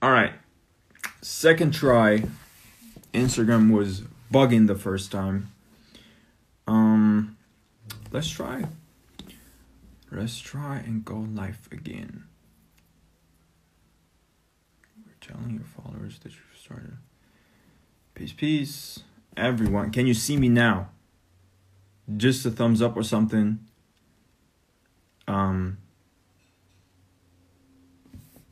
All right. Second try. Instagram was bugging the first time. Um let's try. Let's try and go live again. We're telling your followers that you've started. Peace, peace. Everyone, can you see me now? Just a thumbs up or something. Um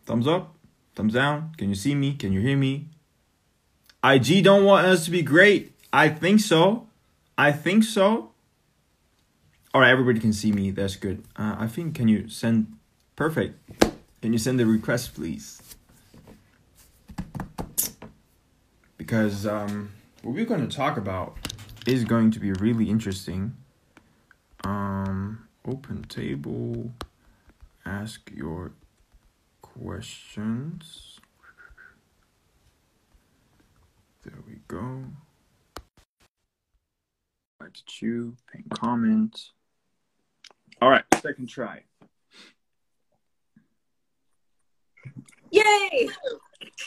thumbs up, thumbs down. Can you see me? Can you hear me? IG don't want us to be great. I think so. I think so. All right, everybody can see me. That's good. Uh, I think. Can you send? Perfect. Can you send the request, please? Because um, what we're going to talk about is going to be really interesting. Um, open table. Ask your questions. There we go. Like to chew, pin comment. All right, second try. Yay!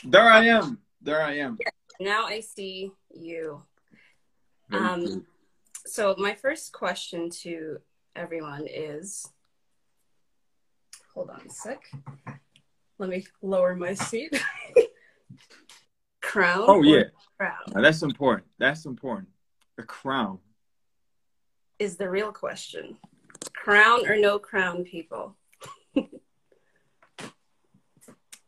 There I am. There I am. Now I see you. Um, so my first question to everyone is hold on a sec. Let me lower my seat. crown. Oh yeah, Crown Now, that's important. That's important. The crown. is the real question. Crown or no crown, people?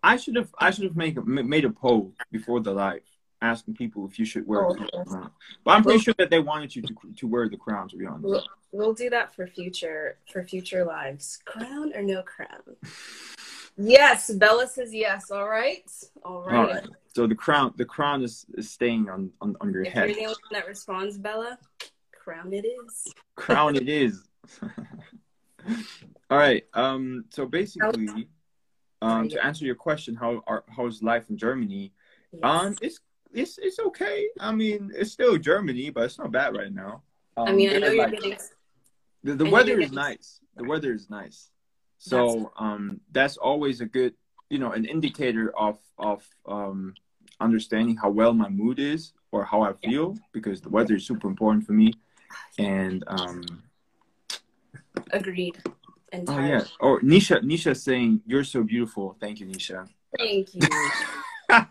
I should have. I should have made a, made a poll before the live, asking people if you should wear Oh, the crown. But I'm pretty sure that they wanted you to to wear the crown. To be honest. We'll, we'll do that for future for future lives. Crown or no crown? Yes, Bella says yes. All right. All right. All right. So the crown. The crown is, is staying on, on on your If head. you're the only one that responds, Bella, crown it is. crown it is. All right. Um. So basically, um, to answer your question, how are how's life in Germany? Yes. Um, it's it's it's okay. I mean, it's still Germany, but it's not bad right now. Um, I mean, I know you're like- getting. the, the weather is getting- nice. The weather is nice. So um, that's always a good, you know, an indicator of of um understanding how well my mood is or how I feel because the weather is super important for me. And um, Agreed. Oh yeah. Oh, Nisha. Nisha saying you're so beautiful. Thank you, Nisha. Thank you.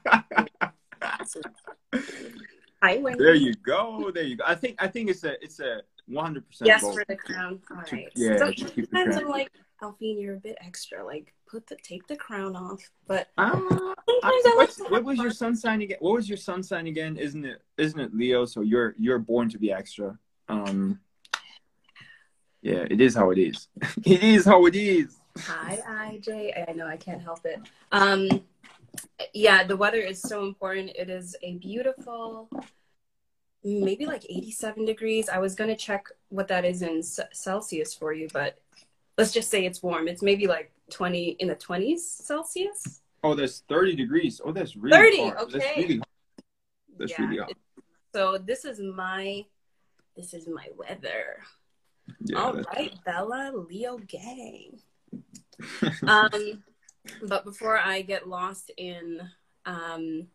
Hi, Wendy. there you go. There you go. I think I think it's a it's a 100 percent Yes, for the crown. All To- yeah, So to keep the sometimes. I'm like, Alfine, you're a bit extra. Like, put the take the crown off. But sometimes I- I like to what was your sun sign again? What was your sun sign again? Isn't it isn't it Leo? So you're you're born to be extra. Um. Yeah, it is how it is. it is how it is. Hi, IJ. I know I can't help it. Um, yeah, the weather is so important. It is a beautiful, maybe like 87 degrees. I was gonna check what that is in Celsius for you, but let's just say it's warm. It's maybe like 20 in the 20s Celsius. Oh, that's 30 degrees. Oh, that's really 30, hard. That's okay. really hard. That's Yeah, really hard. So this is my, this is my weather. Yeah, All that's- Bella Leo gang. um, but before I get lost in um,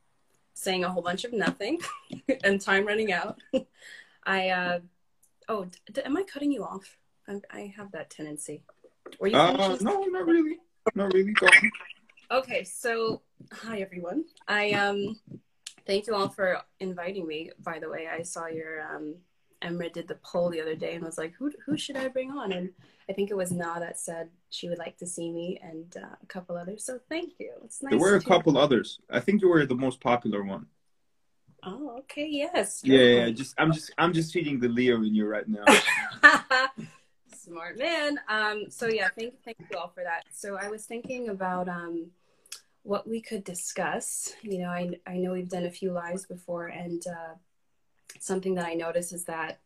saying a whole bunch of nothing and time running out, I uh, oh, d- am I cutting you off? I, I have that tendency. Were you Uh, no, not really. Not really. Okay, so hi everyone. I um thank you all for inviting me. By the way, I saw your um Emre did the poll the other day and was like, who who should I bring on? And I think it was Na that said she would like to see me and uh, a couple others. So thank you. It's nice. There were a couple others. I think you were the most popular one. Oh, okay. Yes. Yeah, yeah, Germany. just I'm just I'm just feeding the Leo in you right now. Smart man. Um, so yeah, thank thank you all for that. So I was thinking about um, what we could discuss. You know, I I know we've done a few lives before, and uh, something that I noticed is that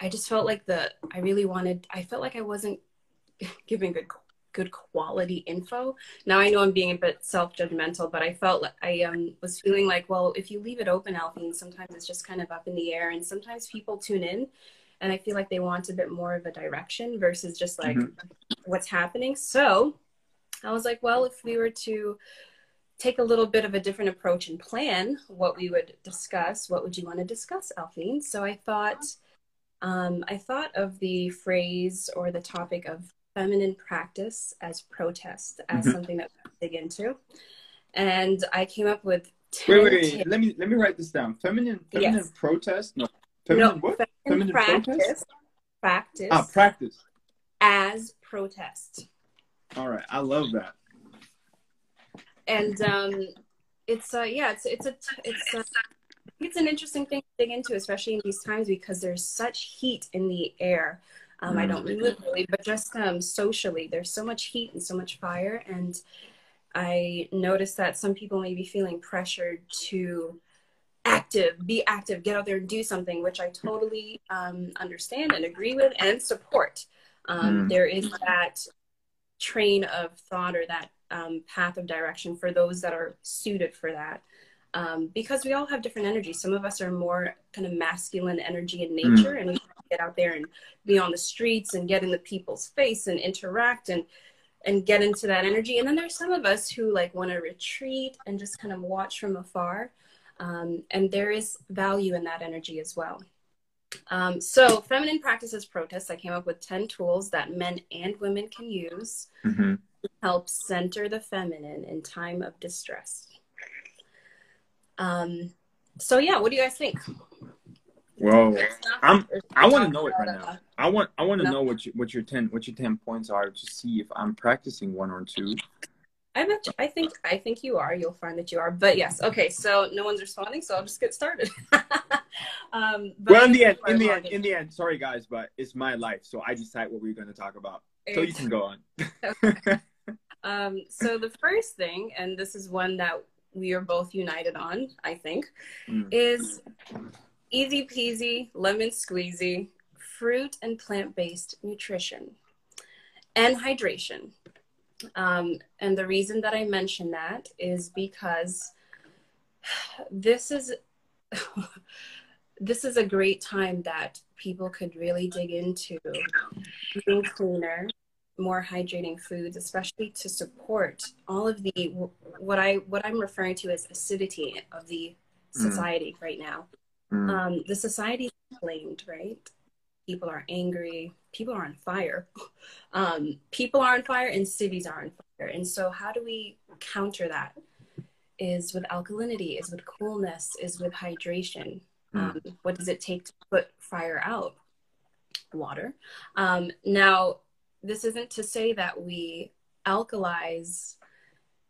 I just felt like the I really wanted. I felt like I wasn't giving good good quality info. Now I know I'm being a bit self judgmental, but I felt like I um, was feeling like, well, if you leave it open, Alfine, sometimes it's just kind of up in the air, and sometimes people tune in and I feel like they want a bit more of a direction versus just like Mhm. what's happening. So I was like, well, if we were to take a little bit of a different approach and plan what we would discuss. What would you want to discuss, Alfine? So I thought, um, I thought of the phrase or the topic of feminine practice as protest as mm-hmm. something that we dig into, and I came up with. Wait, wait, wait. Let me let me write this down. Feminine, feminine yes. protest. No, feminine no, what? Feminine, feminine practice. Protest? Practice. Ah, practice. As protest. All right, I love that and um, it's uh, yeah, it's it's a it's a, it's an interesting thing to dig into, especially in these times because there's such heat in the air. Um, I don't mean mm. literally, but just um, socially, there's so much heat and so much fire, and I notice that some people may be feeling pressured to active, be active, get out there and do something, which I totally um, understand and agree with and support. Um, mm. There is that train of thought or that um, path of direction for those that are suited for that. Um, because we all have different energies. Some of us are more kind of masculine energy in hmm. nature, mm. and we get out there and be on the streets and get in the people's face and interact and and get into that energy. And then there's some of us who like want to retreat and just kind of watch from afar. Um, and there is value in that energy as well. Um, so, feminine practices protests. I came up with ten tools that men and women can use. Mm-hmm help center the feminine in time of distress. Um, so yeah, what do you guys think? Well, I'm. I want to know it right now. I want. I want to no. know what you, what your ten what your ten points are to see if I'm practicing one or two. I bet. You, I think. I think you are. You'll find that you are. But yes. Okay. So no one's responding. So I'll just get started. um, well, in the end, in the end, in the end. Sorry, guys, but it's my life, so I decide what we're going to talk about. So you can go on. okay. Um, so the first thing, and this is one that we are both united on, I think, mm. is easy peasy, lemon squeezy, fruit and plant based nutrition and hydration. Um, and the reason that I mention that is because this is this is a great time that people could really dig into eating cleaner, more hydrating foods, especially to support all of the what I what I'm referring to as acidity of the mm. society mm. right now. Mm. Um, the society is inflamed, right? People are angry. People are on fire. Um, people are on fire, and cities are on fire. And so, how do we counter that? Is with alkalinity, is with coolness, is with hydration. Mm. Um, what does it take to put fire out? Water. Um, now, this isn't to say that we alkalize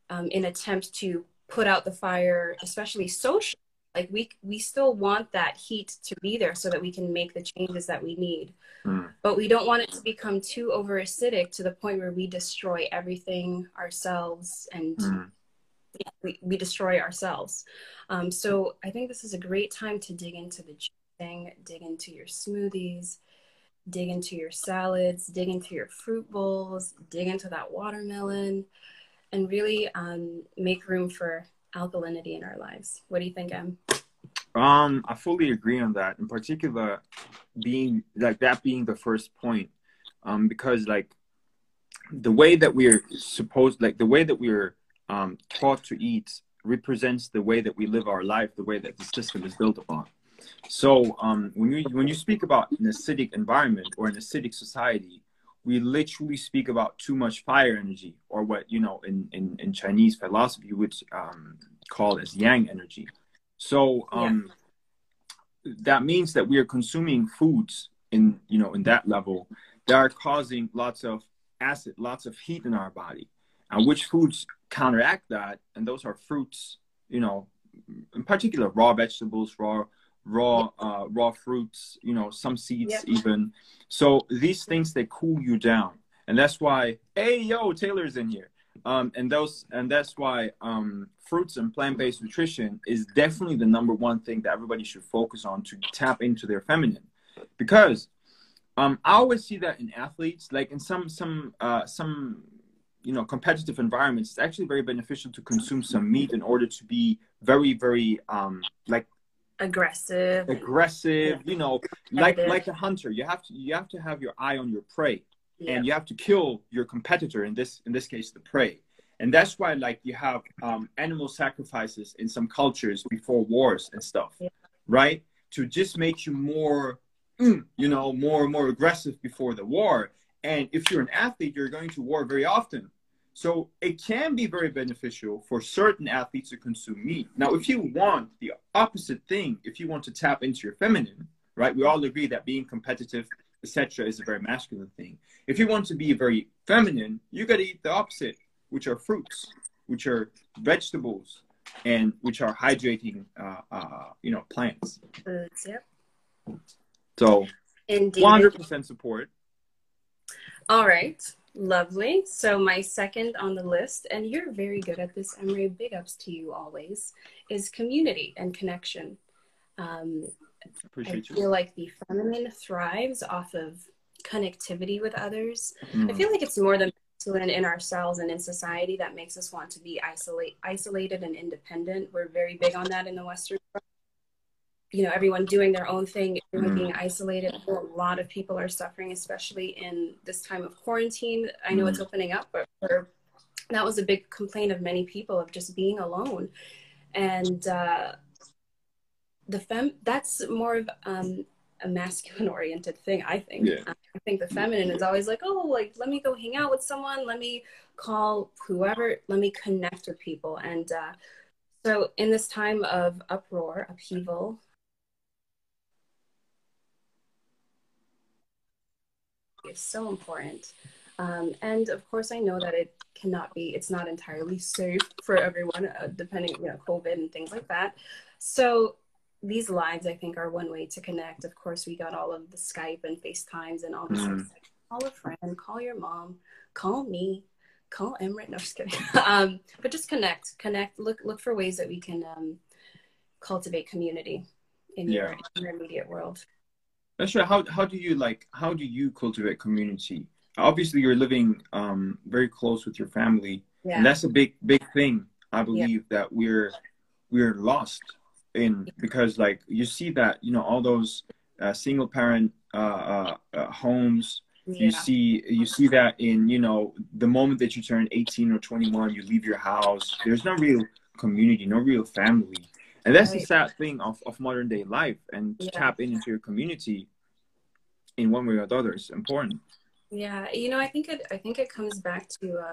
um, in attempt to put out the fire, especially social. Like we we still want that heat to be there so that we can make the changes that we need. Mm. But we don't want it to become too over acidic to the point where we destroy everything ourselves and mm. we, we destroy ourselves. Um, so I think this is a great time to dig into the thing, dig into your smoothies, dig into your salads, dig into your fruit bowls, dig into that watermelon, and really um, make room for alkalinity in our lives. What do you think, Em? Um, I fully agree on that. In particular, being like that being the first point, um, because like the way that we're supposed, like the way that we're um, taught to eat, represents the way that we live our life, the way that the system is built upon. So um, when you when you speak about an acidic environment or an acidic society, we literally speak about too much fire energy, or what you know in in, in Chinese philosophy would um, call as yang energy. So um, yeah. that means that we are consuming foods in you know in that level that are causing lots of acid, lots of heat in our body. And which foods counteract that? And those are fruits, you know, in particular raw vegetables, raw raw uh, raw fruits you know some seeds yeah. even. So these things they cool you down. And that's why hey yo taylor's in here. Um, and those and that's why um, fruits and plant-based nutrition is definitely the number one thing that everybody should focus on to tap into their feminine. Because um, i always see that in athletes like in some some uh, some you know competitive environments it's actually very beneficial to consume some meat in order to be very very um, like aggressive. Aggressive you know like like a hunter. You have to you have to have your eye on your prey yeah. and you have to kill your competitor in this in this case the prey. And that's why like you have um, animal sacrifices in some cultures before wars and stuff Yeah. right? To just make you more mm, you know more more aggressive before the war. And if you're an athlete you're going to war very often so it can be very beneficial for certain athletes to consume meat now if you want the opposite thing if you want to tap into your feminine right we all agree that being competitive etc is a very masculine thing if you want to be very feminine you got to eat the opposite which are fruits, which are vegetables, and which are hydrating, uh, uh, you know, plants. Foods, yep. So, Indeed. 100% support. All right. Lovely. So my second on the list, and you're very good at this, Emre. Big ups to you always. Is community and connection. Um, I Appreciate you. feel like the feminine thrives off of connectivity with others. I Mm. feel like it's more the masculine in ourselves and in society that makes us want to be isolate, isolated and independent. We're very big on that in the Western world. You know, everyone doing their own thing, everyone Mhm. being isolated. A lot of people are suffering, especially in this time of quarantine. I know it's opening up, but for, that was a big complaint of many people of just being alone. And uh, the fem that's more of um, a masculine oriented thing, I think. Yeah. I think the feminine is always like, oh, like let me go hang out with someone, let me call whoever, let me connect with people. And uh, so, in this time of uproar, upheaval, is so important. Um, and of course, I know that it cannot be, it's not entirely safe for everyone, uh, depending, you know, COVID and things like that. So, these lives, I think, are one way to connect. Of course, we got all of the Skype and FaceTimes and all this. Mhm. stuff. Call a friend, call your mom, call me, call Emrit. No, just kidding. um, but just connect, connect. Look, look for ways that we can um, cultivate community in your, in your immediate world. That's right. How, how do you like, how do you cultivate community? Obviously, you're living um, very close with your family. Yeah. And that's a big, big thing. I believe that we're, we're lost in because like you see that, you know, all those uh, single parent uh, uh, uh, homes, you see you see that in you know the moment that you turn 18 or 21 you leave your house there's no real community no real family and that's the sad thing of, of modern day life and to Yeah. tap into your community in one way or the other is important Yeah, you know, I think it. I think it comes back to a,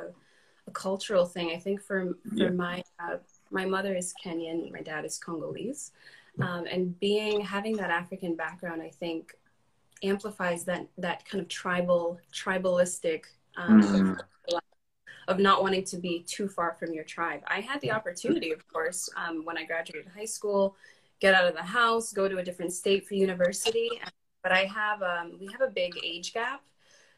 a cultural thing. I think for for Yeah. my uh, my mother is Kenyan, my dad is Congolese, um, and being having that African background, I think amplifies that that kind of tribal tribalistic um, Mhm. Of not wanting to be too far from your tribe. I had the opportunity, of course, um, when I graduated high school, get out of the house, go to a different state for university. But I have um, we have a big age gap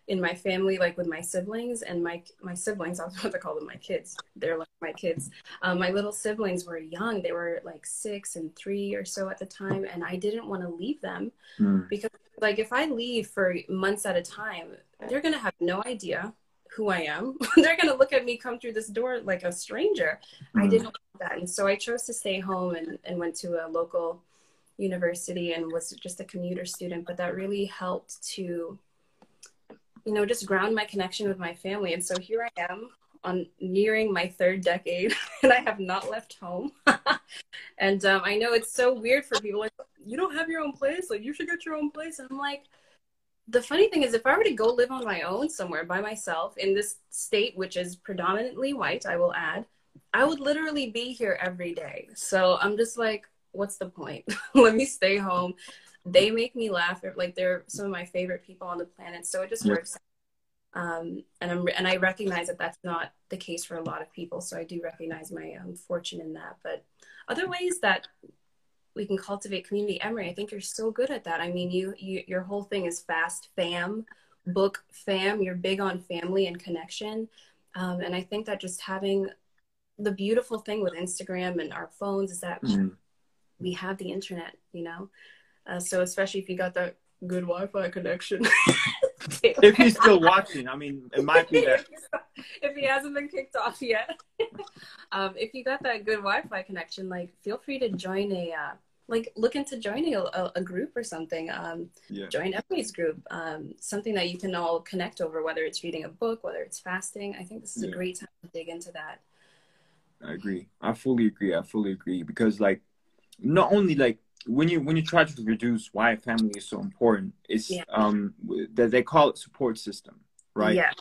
in my family, like with my siblings and my my siblings. I was about to call them my kids. They're like my kids. Um, my little siblings were young; they were like six and three or so at the time, and I didn't want to leave them Mm. because, like, if I leave for months at a time, they're gonna have no idea who I am. they're gonna look at me come through this door like a stranger. I Mm. didn't want that, and so I chose to stay home and, and went to a local university and was just a commuter student. But that really helped to, you know, just ground my connection with my family. And so here I am on nearing my third decade, and I have not left home. and um, I know it's so weird for people like you don't have your own place, like you should get your own place. And I'm like. The funny thing is, if I were to go live on my own somewhere by myself in this state, which is predominantly white, I will add, I would literally be here every day. So I'm just like, what's the point? Let me stay home. They make me laugh. They're, Like they're some of my favorite people on the planet. So it just Yeah. works. Um, and I'm and I recognize that that's not the case for a lot of people. So I do recognize my um, fortune in that. But other ways that we can cultivate community, Emre, I think you're so good at that. I mean, you, you your whole thing is fast fam, book fam. You're big on family and connection. Um, and I think that just having the beautiful thing with Instagram and our phones is that Mm. we have the internet, you know? Uh, so especially if you got that good Wi-Fi connection. if he's still watching i mean it might be that if he hasn't been kicked off yet. um, if you got that good Wi-Fi connection, like feel free to join a uh, like look into joining a, a group or something. Um, Yeah. Join Emre's group, um, something that you can all connect over, whether it's reading a book, whether it's fasting. I think this is a great time to dig into that. I agree. I fully agree. I fully agree because like not only like when you when you try to reduce why family is so important, it's Yeah. um that they call it support system, right? Yeah.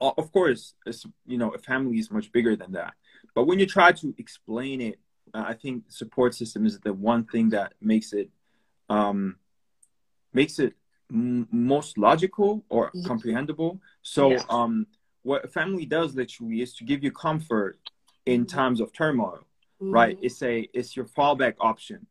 Of course, it's, you know, a family is much bigger than that. But when you try to explain it, uh, I think support system is the one thing that makes it um makes it m- most logical or Yeah. comprehensible. So Yeah. um what a family does literally is to give you comfort in Mhm. times of turmoil right Mhm. it's a it's your fallback option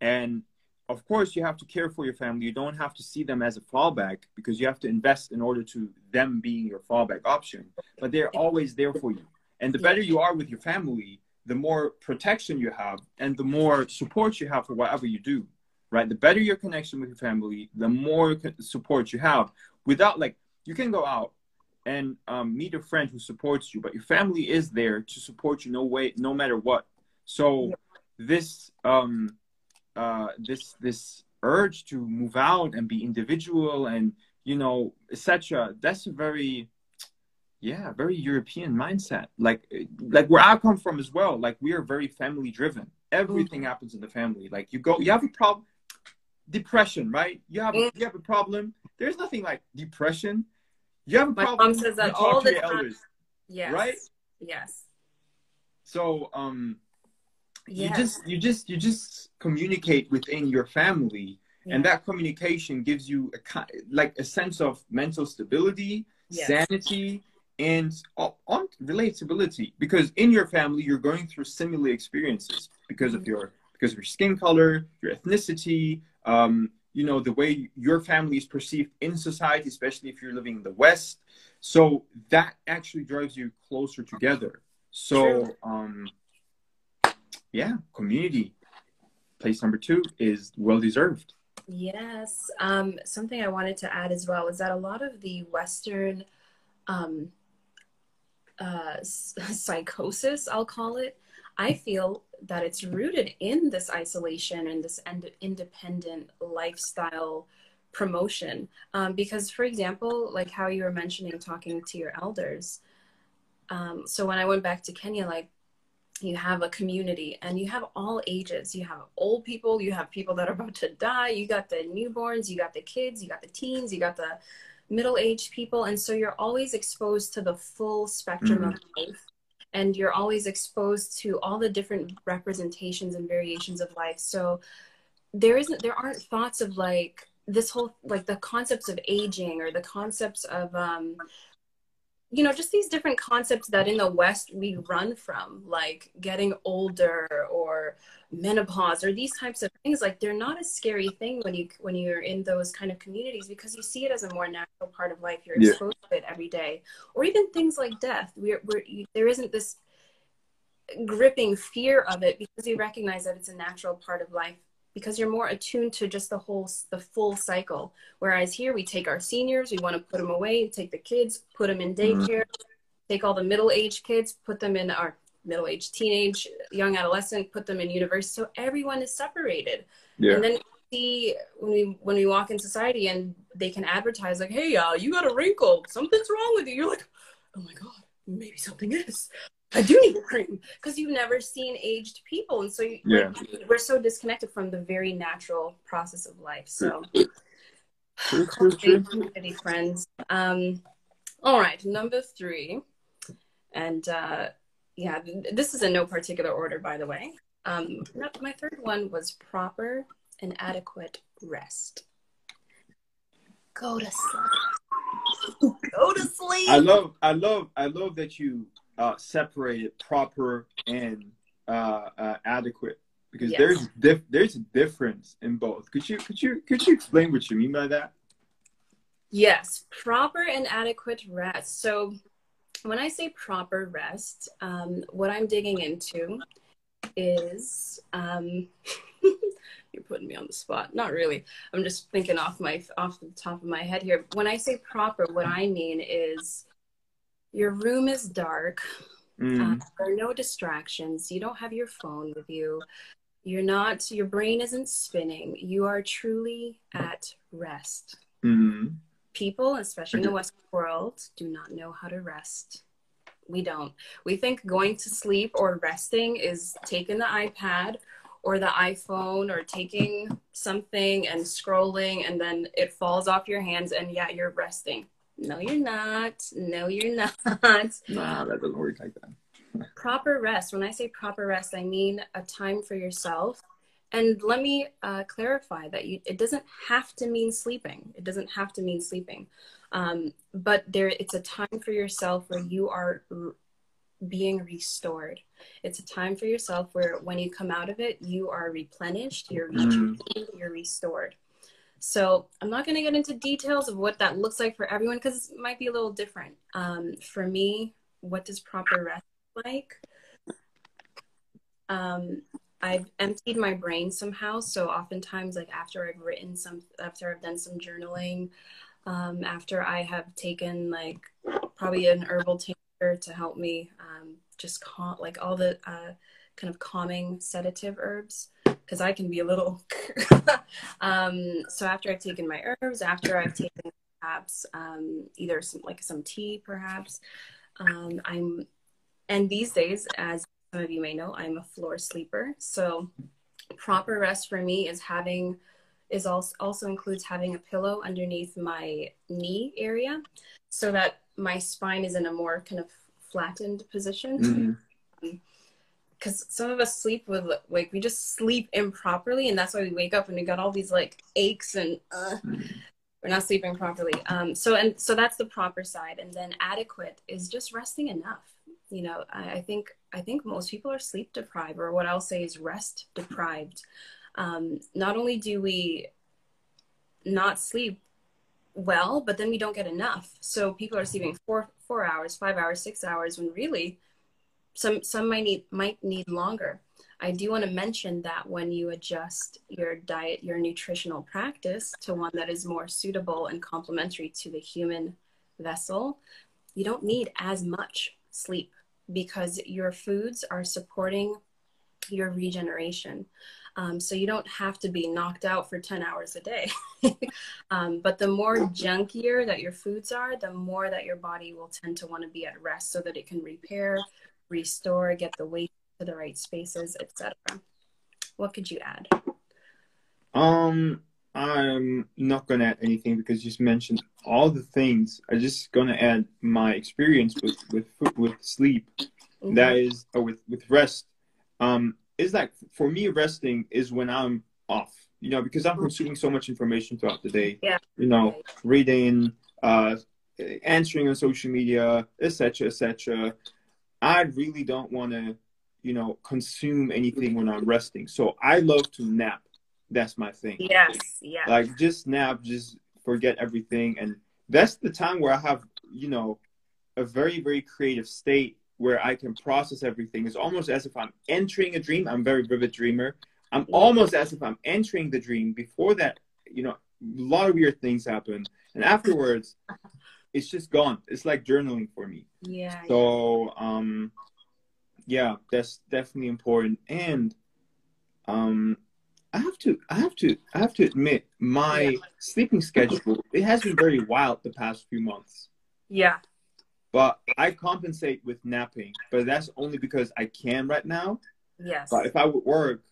and of course you have to care for your family. You don't have to see them as a fallback because you have to invest in order to them being your fallback option. But they're always there for you. And the better you are with your family the more protection you have and the more support you have for whatever you do right? The better your connection with your family the more support you have without like you can go out and um, meet a friend who supports you but your family is there to support you no way no matter what. So this um uh this this urge to move out and be individual and you know etc that's a very yeah very european mindset like like where i come from as well like we are very family driven everything happens in the family like you go you have a problem depression right you have Mm. you have a problem there's nothing like depression you have a My problem mom says that all to the your time. elders Yes. right? Yes. so um you just you just you just communicate within your family and that communication gives you a like a sense of mental stability Yes. sanity and on relatability. Because in your family you're going through similar experiences because of Mhm. your because of your skin color your ethnicity um you know the way your family is perceived in society especially if you're living in the west. So that actually drives you closer together. So um yeah community place number two is well deserved Yes. Um, something I wanted to add as well is that a lot of the Western um, uh, psychosis, I'll call it, I feel that it's rooted in this isolation and this ind- independent lifestyle promotion. Um, because, for example, like how you were mentioning talking to your elders. Um, so when I went back to Kenya, like you have a community and you have all ages. You have old people you have people that are about to die you got the newborns you got the kids you got the teens you got the middle-aged people. And so you're always exposed to the full spectrum of life. And you're always exposed to all the different representations and variations of life. So there isn't there aren't thoughts of like this whole like the concepts of aging or the concepts of um you know just these different concepts that in the west we run from like getting older or menopause or these types of things like they're not a scary thing when you when you're in those kind of communities because you see it as a more natural part of life. You're Yeah. exposed to it every day. Or even things like death. We're, we're you, there isn't this gripping fear of it because you recognize that it's a natural part of life because you're more attuned to just the whole the full cycle. Whereas here we take our seniors we want to put them away take the kids put them in daycare take all the middle-aged kids put them in our middle-aged teenage young adolescent put them in university. So everyone is separated. Yeah. And then see when we when we walk in society and they can advertise like hey uh, you got a wrinkle. Something's wrong with you. You're like oh my god maybe something is i do need cream because you've never seen aged people and so you, Yeah. like, we're so disconnected from the very natural process of life so. Community friends. Um all right number three. And uh yeah this is in no particular order by the way. Um my third one was proper and adequate rest. Go to sleep. Go to sleep. I love, I love, I love that you uh, separated proper and uh, uh, adequate because Yes. there's dif- there's a difference in both. Could you could you could you explain what you mean by that? Yes, proper and adequate rest. So, when I say proper rest, um, what I'm digging into is um, you're putting me on the spot. Not really. I'm just thinking off my off the top of my head here. When I say proper, what I mean is your room is dark. Mm, Uh, there are no distractions. You don't have your phone with you. You're not, your brain isn't spinning. You are truly at rest. Mm. People, especially in the Western world, do not know how to rest. We don't. We think going to sleep or resting is taking the iPad or the iPhone or taking something and scrolling and then it falls off your hands and yeah, you're resting. No, you're not. No, you're not. Nah, that doesn't work like that. proper rest. When I say proper rest, I mean a time for yourself. And let me uh, clarify that you, it doesn't have to mean sleeping. It doesn't have to mean sleeping. Um, but there, it's a time for yourself where you are r- being restored. It's a time for yourself where when you come out of it, you are replenished, you're Mm. rejuvenated, you're restored. So I'm not going to get into details of what that looks like for everyone because it might be a little different. Um, for me, what does proper rest like? Um, I've emptied my brain somehow. So oftentimes, like after I've written some, after I've done some journaling, um, after I have taken like probably an herbal tincture to help me um, just calm, like all the uh, kind of calming sedative herbs, because I can be a little. um, so after I've taken my herbs, after I've taken perhaps um, either some like some tea, perhaps um, I'm, and these days, as some of you may know, I'm a floor sleeper. So proper rest for me is having is also also includes having a pillow underneath my knee area so that my spine is in a more kind of flattened position Mm. Because some of us sleep with like we just sleep improperly and that's why we wake up and we got all these like aches and uh, we're not sleeping properly. Um so and so that's the proper side and then adequate is just resting enough you know? I, I think i think most people are sleep deprived or what i'll say is rest deprived. Um not only do we not sleep well but then we don't get enough. So people are sleeping four four hours five hours six hours when really some some might need might need longer. I do want to mention that when you adjust your diet your nutritional practice to one that is more suitable and complementary to the human vessel you don't need as much sleep because your foods are supporting your regeneration. Um, so you don't have to be knocked out for 10 hours a day. Um, but the more junkier that your foods are the more that your body will tend to want to be at rest so that it can repair restore get the weight to the right spaces etc what could you add Um, I'm not gonna add anything because you just mentioned all the things. I'm just gonna add my experience with with food, with sleep. Mhm. That is, or with with rest. Um, is like for me, resting is when I'm off. You know, because I'm consuming so much information throughout the day. Yeah. You know, reading, uh, answering on social media, etc., etc. I really don't want to, you know, consume anything when I'm resting. So I love to nap. That's my thing. Yes yes. Like just nap just forget everything. And that's the time where i have you know a very very creative state where i can process everything. It's almost as if i'm entering a dream. I'm a very vivid dreamer. I'm almost as if i'm entering the dream before that you know a lot of weird things happen. And afterwards it's just gone. It's like journaling for me. Yeah so um yeah that's definitely important. And um i have to i have to i have to admit my Yeah. sleeping schedule it has been very wild the past few months. Yeah. But i compensate with napping but that's only because i can right now. Yes. But if i would work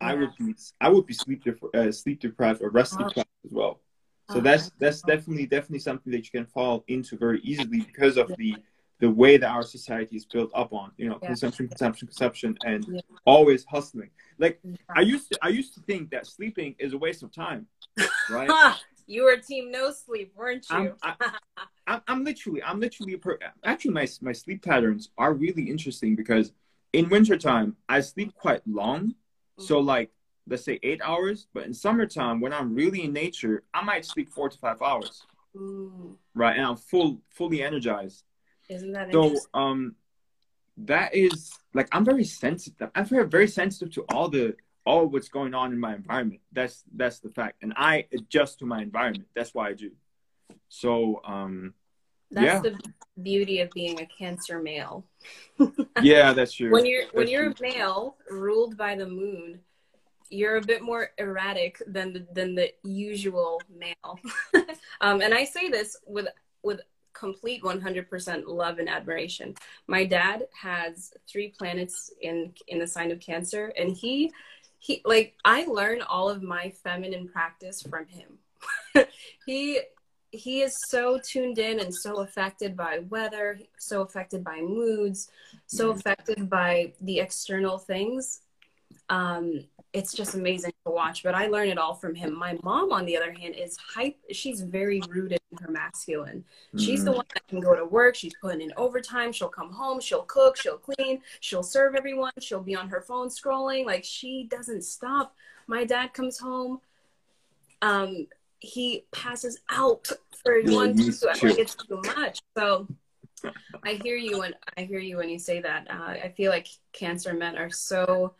i would be i would be sleep uh, sleep deprived or rest Oh. deprived as well so that's that's definitely definitely something that you can fall into very easily because of the the way that our society is built up on you know Yeah. consumption consumption consumption and Yeah. always hustling like Yeah. i used to i used to think that sleeping is a waste of time right you were team no sleep weren't you I'm, I, I'm, I'm literally i'm literally a per- actually my my sleep patterns are really interesting because in wintertime i sleep quite long so like let's say eight hours but in summertime when i'm really in nature i might sleep four to five hours. Mm, right and i'm full fully energized. Isn't that so interesting? um that is like i'm very sensitive. I'm very very sensitive to all the all what's going on in my environment. That's that's the fact. And i adjust to my environment. That's why i do. So um that's yeah. the beauty of being a cancer male. Yeah that's true. When you're when you're true. a male ruled by the moon you're a bit more erratic than the, than the usual male. um, and I say this with with complete 100% love and admiration. My dad has three planets in in the sign of Cancer, and he he like I learn all of my feminine practice from him. he he is so tuned in and so affected by weather, so affected by moods, so affected by the external things. Um, it's just amazing to watch. But I learn it all from him. My mom, on the other hand, is hype. She's very rooted in her masculine. Mm-hmm. She's the mm-hmm. one that can go to work. She's putting in overtime. She'll come home. She'll cook. She'll clean. She'll serve everyone. She'll be on her phone scrolling. Like she doesn't stop. My dad comes home. Um, he passes out for yeah, one two. Like it's too much. So I hear you when I hear you when you say that. Uh, I feel like cancer men are so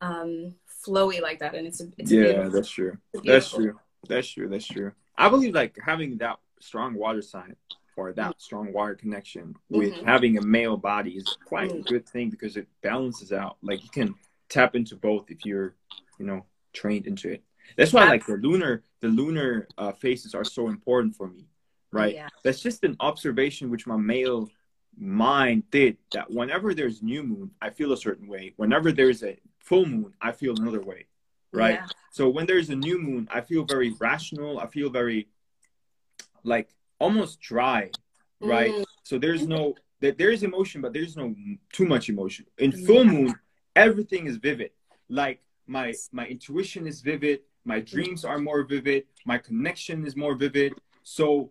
um, flowy like that, and it's a, it's yeah, that's true. That's true. That's true. That's true. I believe like having that strong water sign or that mm-hmm. strong water connection with mm-hmm. having a male body is quite mm-hmm. a good thing because it balances out. Like you can tap into both if you're, you know, trained into it. That's why like the lunar the lunar uh, phases are so important for me, right? Yeah. That's just an observation which my male mind did that whenever there's new moon, I feel a certain way. Whenever there's a full moon, I feel another way, right? Yeah. So when there's a new moon, I feel very rational. I feel very like almost dry, right? Mm. So there's no that there is emotion, but there's no too much emotion. In full moon, everything is vivid. Like my my intuition is vivid, my dreams are more vivid, my connection is more vivid. So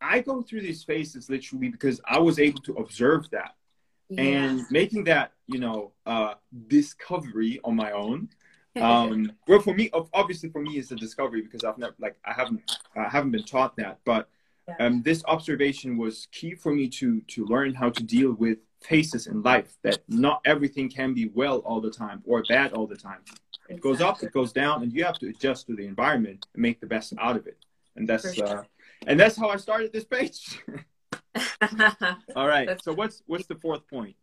I go through these phases literally because I was able to observe that yeah. and making that you know uh, discovery on my own um well for me obviously for me it's a discovery because i've never like i haven't i haven't been taught that but um this observation was key for me to to learn how to deal with phases in life that not everything can be well all the time or bad all the time it goes up it goes down and you have to adjust to the environment and make the best out of it and that's sure. uh and that's how i started this page All right. so what's what's the fourth point?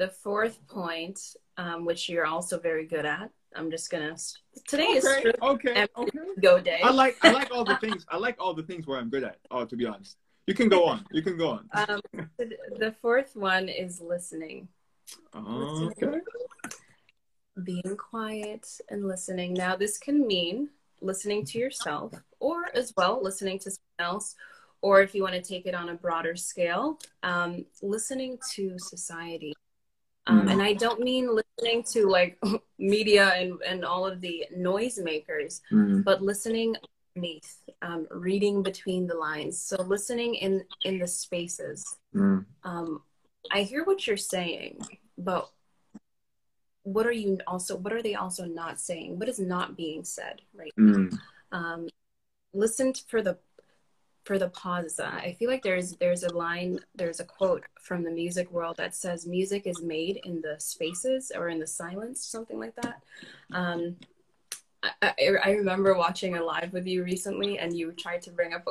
The fourth point, um, which you're also very good at. I'm just gonna. Today okay, is okay. Okay. Go day. I like I like all the things. I like all the things where I'm good at. Oh, to be honest, you can go on. You can go on. Um, the fourth one is listening. Okay. Listening, being quiet and listening. Now, this can mean listening to yourself, or as well listening to someone else, or if you want to take it on a broader scale, um, listening to society. Um, mm. And I don't mean listening to like media and, and all of the noisemakers, mm. but listening beneath, um, reading between the lines. So listening in in the spaces. Mm. Um, I hear what you're saying, but what are you also? What are they also not saying? What is not being said right mm. Um, listen for the for the pause, I feel like there's there's a line, there's a quote from the music world that says music is made in the spaces or in the silence, something like that. Um, I, I, remember watching a live with you recently, and you tried to bring up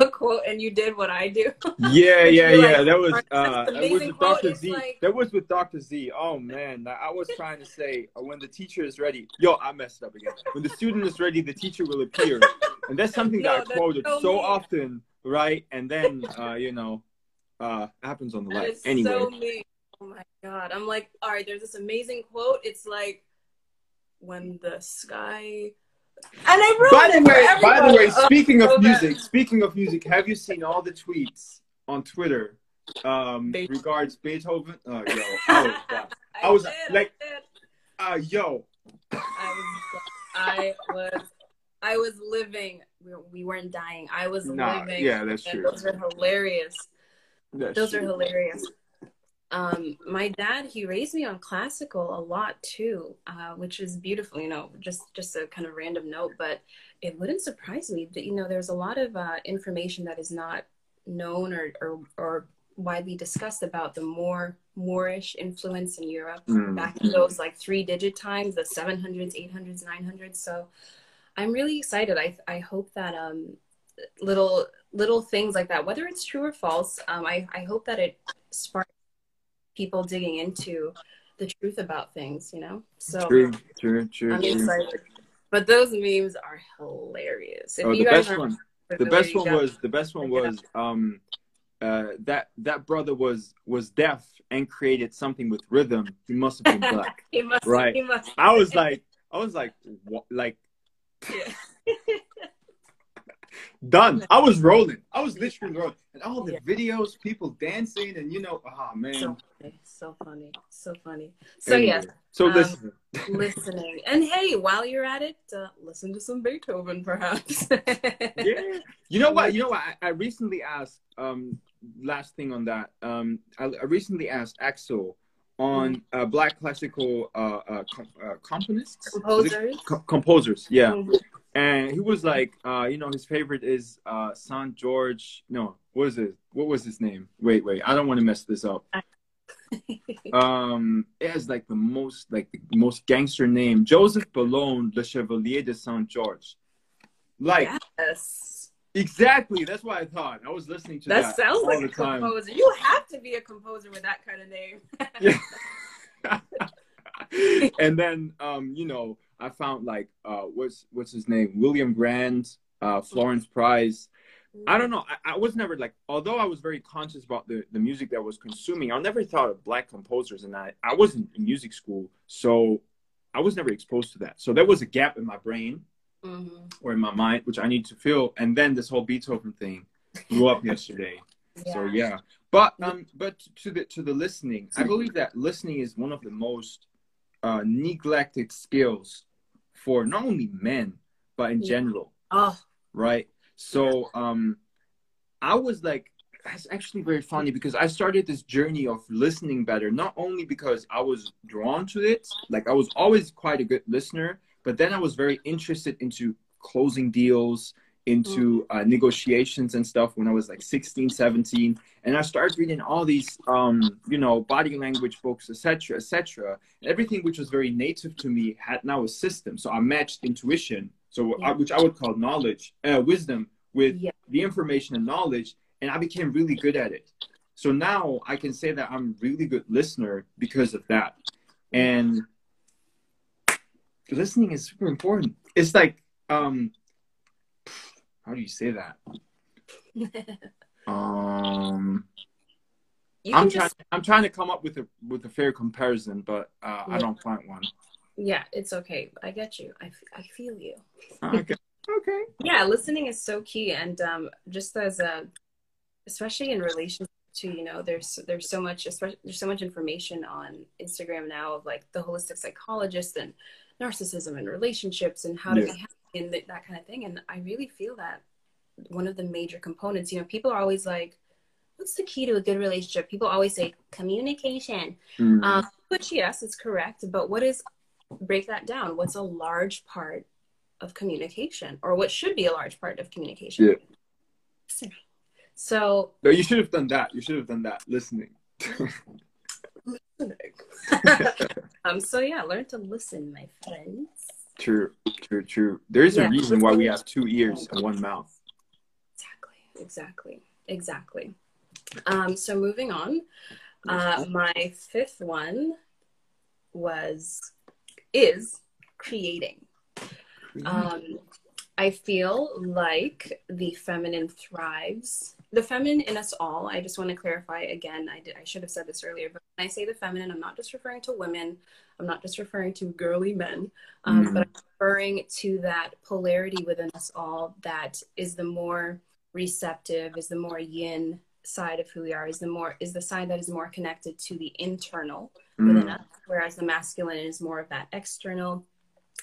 a, quote, and you did what I do. Yeah, yeah, yeah. Like, that was uh, that was with Dr. Z. Like... That was with Dr. Z. Oh man, I was trying to say uh, when the teacher is ready. Yo, I messed up again. When the student is ready, the teacher will appear, and that's something Yo, that I quoted so, so often, right? And then uh, you know, uh, happens on the live. Anyway. So oh my god, I'm like, all right. There's this amazing quote. It's like when the sky and I wrote by the way, by the way, speaking of music, speaking of music, have you seen all the tweets on Twitter um Be- regards Beethoven? Oh, yo, I was, I was did, like, uh, yo. I was, I was, I was living. We weren't dying. I was nah, living. Yeah, that's true. Those are hilarious. That's those true. are hilarious um, my dad he raised me on classical a lot too uh, which is beautiful you know just just a kind of random note but it wouldn't surprise me that you know there's a lot of uh, information that is not known or, or, or widely discussed about the more moorish influence in europe mm. back in those like three digit times the 700s 800s 900s so i'm really excited i, I hope that um, little little things like that whether it's true or false um, I, I hope that it sparks people digging into the truth about things, you know. So True, true, true. I'm true. excited. But those memes are hilarious. If Oh, you the guys best one. The best one was the best one was um uh that that brother was was deaf and created something with rhythm. He must have been black. he must, Right. He must. I was like I was like what like Yeah. done. I was rolling. I was literally rolling. And all the videos, people dancing and you know, oh man. so funny, so funny, so funny. So Anyway, yes, So um, listen. listening. And hey, while you're at it, uh, listen to some Beethoven, perhaps. yeah. You know what? You know what? I, I recently asked. Um, last thing on that. Um, I, I recently asked Axel on uh, black classical uh, uh, com- uh componists, Composers. Co- composers. Yeah, and he was like, uh, you know, his favorite is uh, San George. No, what is it? What was his name? Wait, wait. I don't want to mess this up. Um, it has like the most like the most gangster name, Joseph Boulogne, Le Chevalier de Saint George. Like. yes. Exactly. That's what I thought. I was listening to that, That sounds all like the a time. composer. You have to be a composer with that kind of name. Yeah. and then, um, you know, I found like, uh, what's what's his name? William Grant, uh, Florence Price. I don't know. I, I was never like, although I was very conscious about the, the music that I was consuming, I never thought of black composers, and I I wasn't in music school, so I was never exposed to that. So there was a gap in my brain Mhm. or in my mind, which I need to feel. And then this whole Beethoven thing blew up yesterday. So yeah, but um, but to the to the listening, I believe that listening is one of the most uh, neglected skills for not only men but in Yeah. general, Oh, right? So um, I was like, that's actually very funny because I started this journey of listening better, not only because I was drawn to it, like I was always quite a good listener, but then I was very interested into closing deals, into uh, negotiations and stuff when I was like 16, 17. And I started reading all these, um, you know, body language books, etc., etc. Everything which was very native to me had now a system. So I matched intuition, so I, which I would call knowledge, uh, wisdom, with Yeah. the information and knowledge, and I became really good at it. So now I can say that I'm a really good listener because of that. And listening is super important. It's like, um, how do you say that? Um, I'm can trying. I'm trying to come up with a with a fair comparison, but uh, I don't find one. yeah, it's okay. I get you. I, f- I feel you. Okay. okay. Yeah, listening is so key, and um, just as a, especially in relation to you know, there's there's so much, especially there's so much information on Instagram now of like the holistic psychologist and narcissism and relationships and how to Yeah. be happy and th- that kind of thing. And I really feel that one of the major components, you know, people are always like, "What's the key to a good relationship?" People always say communication, Mm. um, which yes, it's correct. But what is break that down? What's a large part of communication, or what should be a large part of communication? Yeah. Listening. So, no, you should have done that. You should have done that. Listening. um, so yeah, learn to listen, my friends. True. True. True. There is Yeah. a reason why we have two ears and one mouth. Exactly, exactly, exactly. Um, so moving on, uh, my fifth one was is creating. Um, I feel like the feminine thrives. The feminine in us all. I just want to clarify again. I did. I should have said this earlier, but when I say the feminine, I'm not just referring to women. I'm not just referring to girly men, um, Mhm. but I'm referring to that polarity within us all that is the more receptive, is the more yin side of who we are, is the more is the side that is more connected to the internal within Mm. us, whereas the masculine is more of that external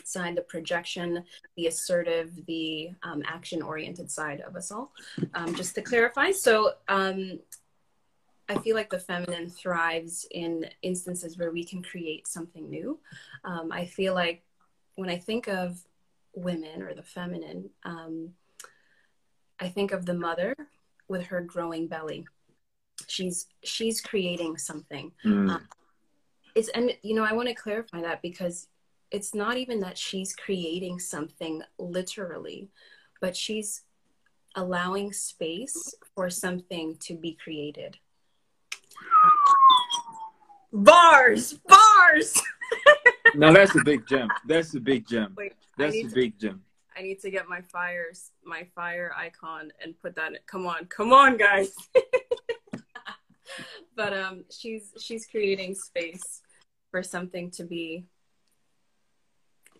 side, the projection, the assertive, the um, action oriented side of us all. Um, just to clarify, so um, I feel like the feminine thrives in instances where we can create something new. Um, I feel like when I think of women or the feminine, um, I think of the mother with her growing belly. She's she's creating something Mm. it's and you know i want to clarify that because it's not even that she's creating something literally but she's allowing space for something to be created Bars, bars. now that's a big gem. That's a big gem. Wait, That's I a need, to, big gem. I need to get my fires, my fire icon, and put that. In. Come on, come on, guys. but um, she's she's creating space for something to be.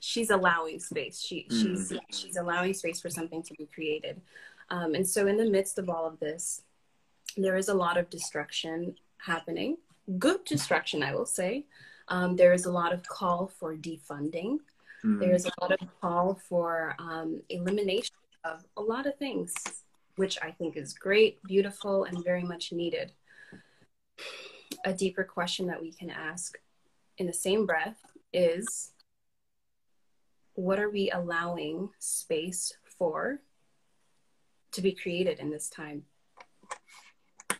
She's allowing space. She she's she's allowing space for something to be created, um, and so in the midst of all of this, there is a lot of destruction happening. Good destruction, I will say. Um, there is a lot of call for defunding. Mm. There's a lot of call for um, elimination of a lot of things, which I think is great, beautiful, and very much needed. A deeper question that we can ask in the same breath is what are we allowing space for to be created in this time?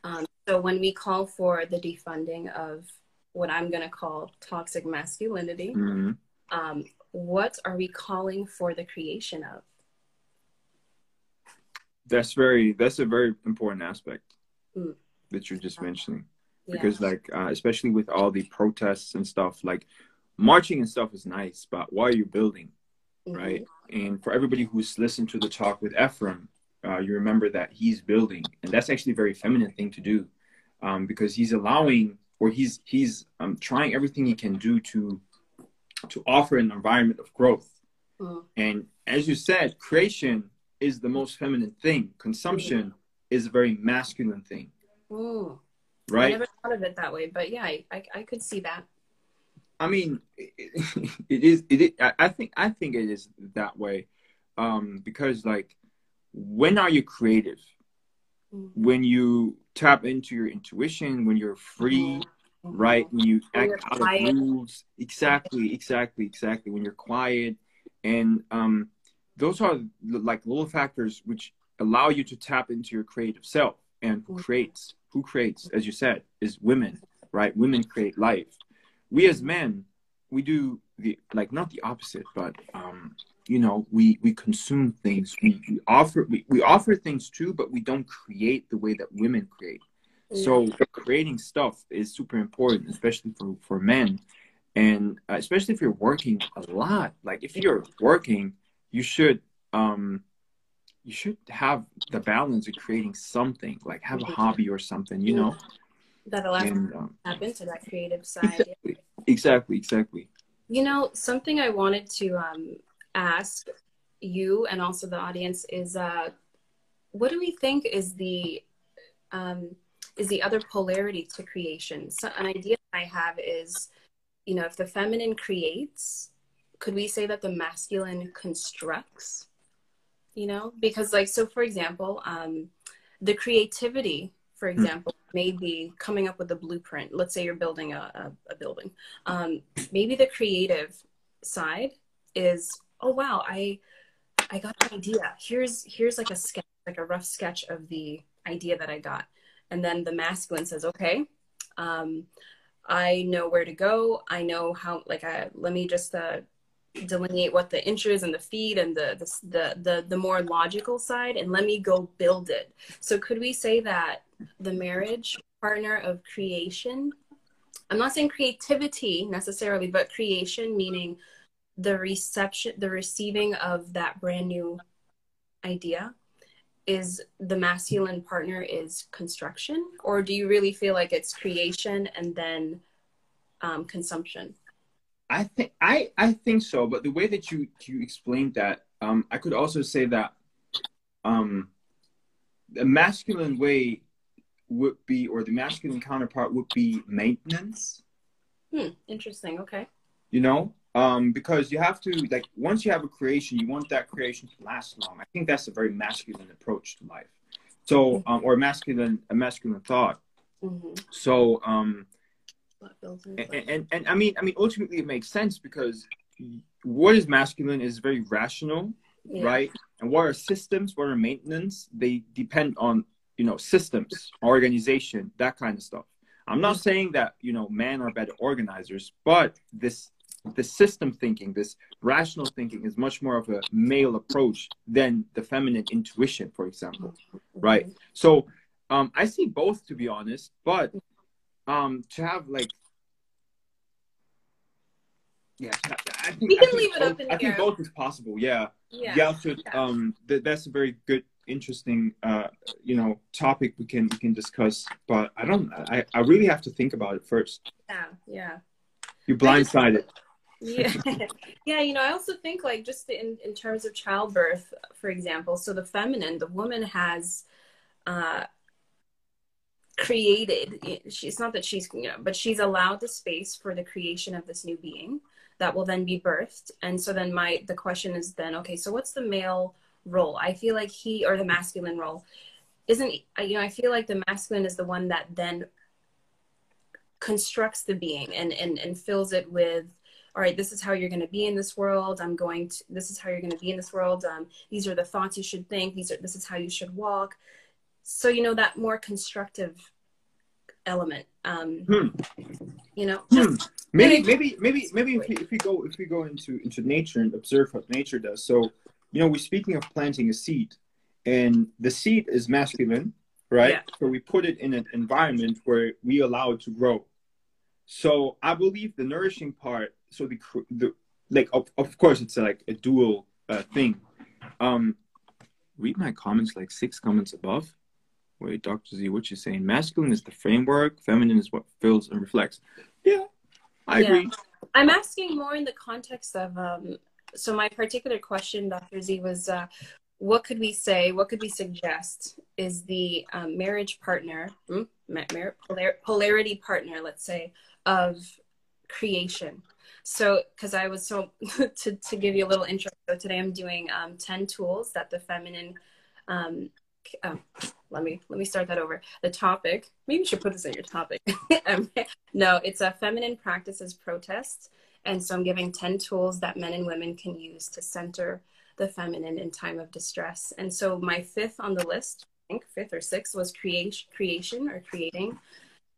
Um, so when we call for the defunding of what I'm going to call toxic masculinity, Mhm. um, what are we calling for the creation of? That's very. That's a very important aspect Mm. that you're just mentioning. Yeah. because like uh, especially with all the protests and stuff like marching and stuff is nice but why are you building Mhm. right and for everybody who's listened to the talk with ephraim uh, you remember that he's building and that's actually a very feminine thing to do um, because he's allowing or he's he's um, trying everything he can do to to offer an environment of growth Mm. and as you said creation is the most feminine thing consumption is a very masculine thing. I right never thought of it that way, but yeah, I, I, I could see that. I mean, it, it is. It is. I think. I think it is that way, um, because like, when are you creative? Mm. When you tap into your intuition, when you're free, Mhm. right? When you When act out quiet. of rules, exactly, exactly, exactly. When you're quiet, and um, those are like little factors which allow you to tap into your creative self. And who Mhm. creates? Who creates? As you said, is women, right? Women create life. We as men, we do the like not the opposite, but um, you know, we we consume things. We, we offer we, we offer things too, but we don't create the way that women create. So creating stuff is super important, especially for, for men. And uh, especially if you're working a lot, like if you're working, you should, um, you should have the balance of creating something, like have a Mhm. hobby or something, you know? that allows you And um, to tap into that creative side. exactly, exactly, exactly. You know, something I wanted to um, ask you and also the audience is, uh, what do we think is the um, is the other polarity to creation? So an idea I have is, you know, if the feminine creates, could we say that the masculine constructs? You know, because like so, for example, um, the creativity, for example, may be coming up with a blueprint. Let's say you're building a, a, a building. Um, maybe the creative side is, oh wow, I I got an idea. Here's here's like a sketch, like a rough sketch of the idea that I got. And then the masculine says, okay, um, I know where to go. I know how. Like, I, let me just uh, delineate what the inches and the feet and the, the the the the more logical side, and let me go build it. So, could we say that the marriage partner of creation? I'm not saying creativity necessarily, but creation meaning the reception, the receiving of that brand new idea is the masculine partner is construction or do you really feel like it's creation and then um, consumption I think I I think so, but the way that you you explained that, um, I could also say that, um, the masculine way would be, or the masculine counterpart would be maintenance. hmm, interesting okay You know, um, because you have to like once you have a creation, you want that creation to last long. I think that's a very masculine approach to life. So, um, or masculine a masculine thought. mm-hmm. So, um, and, and and I mean, I mean, ultimately, it makes sense because what is masculine is very rational, Yeah. right? And what are systems? What are maintenance? They depend on you know systems, organization, that kind of stuff. I'm not saying that you know men are better organizers, but this the system thinking, this rational thinking, is much more of a male approach than the feminine intuition, for example. right? So um, I see both to be honest, but um, to have like yeah, I think, We can I think leave it both, up in the I think air. both is possible. Yeah, Yeah. yeah. so, Yeah. um, th- that's a very good, interesting, uh, you know, topic we can we can discuss. But I don't, I, I really have to think about it first. Yeah. Yeah. You're blindsided. yeah yeah you know i also think like just in in terms of childbirth for example so the feminine the woman has uh created she's not that she's you know but she's allowed the space for the creation of this new being that will then be birthed. And so then my the question is then okay so what's the male role? I feel like he or the masculine role isn't you know i feel like the masculine is the one that then constructs the being and and, and fills it with all right this is how you're going to be in this world. I'm going to this is how you're going to be in this world. Um, these are the thoughts you should think. These are this is how you should walk. So you know that more constructive element um Hmm. you know Hmm. Maybe, Maybe- maybe, maybe, if we, if we go if we go into into nature and observe what nature does. So, you know, we're speaking of planting a seed, and the seed is masculine, right? Yeah. So we put it in an environment where we allow it to grow. So I believe the nourishing part. So the the like of, of course it's like a dual uh, thing. Um, read my comments like six comments above. Wait, Dr. Z, what you're saying? Masculine is the framework, feminine is what fills and reflects. Yeah, I Yeah. agree. i'm asking more in the context of um so my particular question dr z was uh what could we say what could we suggest is the um, marriage partner hmm, mar- polarity partner let's say of creation so because i was so to, to give you a little intro so today i'm doing um, 10 tools that the feminine um, c- um, let me let me start that over. The topic maybe you should put this in your topic. Um, no it's a feminine practices protest. And so i'm giving 10 tools that men and women can use to center the feminine in time of distress. And so my fifth on the list i think fifth or sixth was creation creation or creating.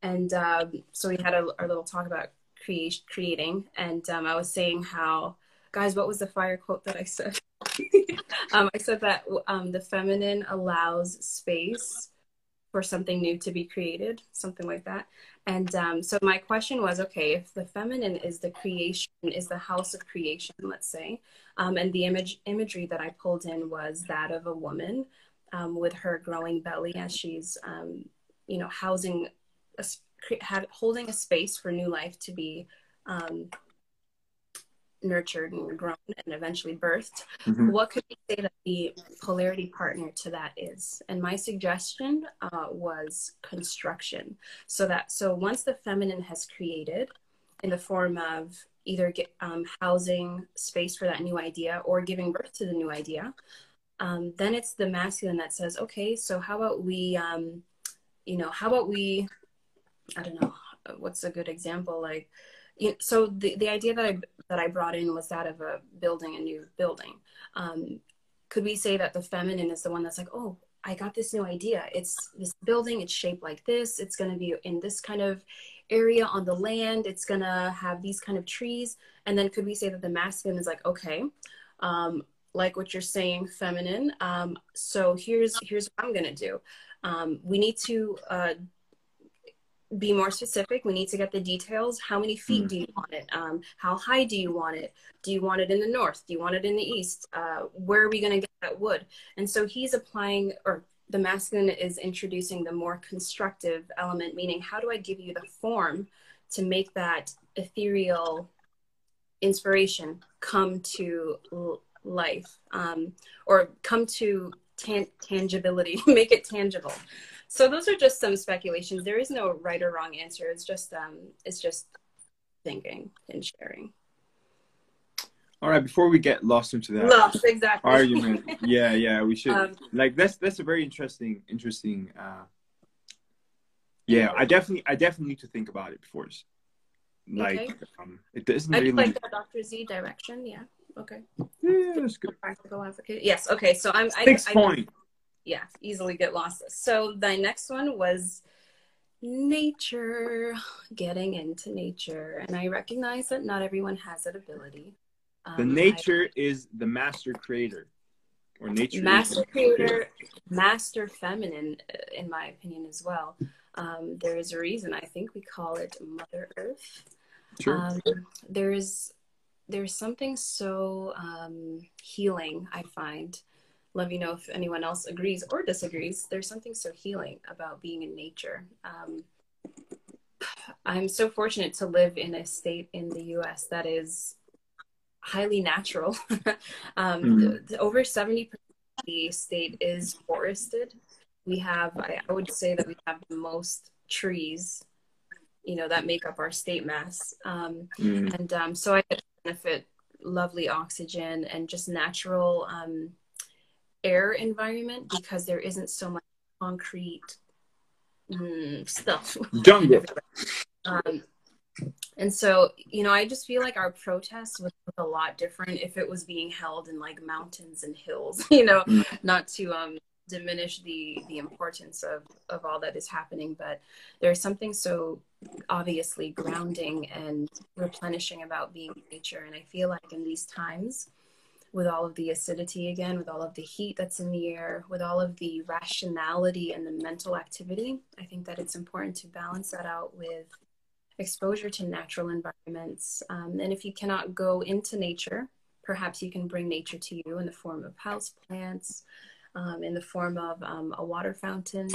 And um, so we had a, our little talk about creation creating. And um, i was saying how guys what was the fire quote that i said? Um, i said that um, the feminine allows space for something new to be created something like that. And um, so my question was okay if the feminine is the creation is the house of creation let's say um, and the image imagery that i pulled in was that of a woman um, with her growing belly as she's um, you know housing a, holding a space for new life to be nurtured and grown and eventually birthed Mhm. what could we say that the polarity partner to that is? And my suggestion uh, was construction. So that so once the feminine has created in the form of either get, um, housing space for that new idea or giving birth to the new idea um, then it's the masculine that says okay so how about we um, you know how about we i don't know what's a good example? Like you so the, the idea that I that I brought in was that of a building a new building. Um, could we say that the feminine is the one that's like, oh, I got this new idea. It's this building. It's shaped like this. It's going to be in this kind of area on the land. It's going to have these kind of trees. And then could we say that the masculine is like, okay, um, like what you're saying, feminine. Um, so here's here's what I'm going to do. Um, we need to uh, be more specific. We need to get the details. How many feet Mm. do you want it? Um, how high do you want it? Do you want it in the north? Do you want it in the east? Uh, where are we going to get that wood? And so he's applying, or the masculine is introducing the more constructive element, meaning how do I give you the form to make that ethereal inspiration come to l- life um, or come to tan- tangibility, make it tangible. So those are just some speculations. There is no right or wrong answer. It's just um, it's just thinking and sharing. All right, before we get lost into that Lost, exactly. argument, yeah, yeah, we should Um, like that's that's a very interesting, interesting. uh Yeah, I definitely, I definitely need to think about it before. Like, Okay. um, it doesn't I really. like the Dr. Z direction. Yeah. Okay. yeah, that's good. Practical advocate. Yes. Okay. So I'm. I, Six I, point. Yeah, easily get lost. So the next one was nature, getting into nature, and I recognize that not everyone has that ability. The Um, I- nature is the master creator, or nature. master the creator, master feminine, uh, in my opinion, as well. Um, there is a reason I think we call it Mother Earth. Sure. Um, there's there's something so um, healing, I find. Let me know if anyone else agrees or disagrees. There's something so healing about being in nature. Um, I'm so fortunate to live in a state in the US that is highly natural. um, mm. the, over 70% of the state is forested. We have, I, I would say that we have the most trees you know that make up our state mass um, mm. and um, so i benefit lovely oxygen and just natural um, air environment because there isn't so much concrete mm, stuff jungle um, and so you know i just feel like our protest was a lot different if it was being held in like mountains and hills you know mm. not to um diminish the the importance of of all that is happening but there's something so obviously grounding and replenishing about being nature and i feel like in these times with all of the acidity again with all of the heat that's in the air with all of the rationality and the mental activity i think that it's important to balance that out with exposure to natural environments um, and if you cannot go into nature perhaps you can bring nature to you in the form of house plants um, in the form of um, a water fountain.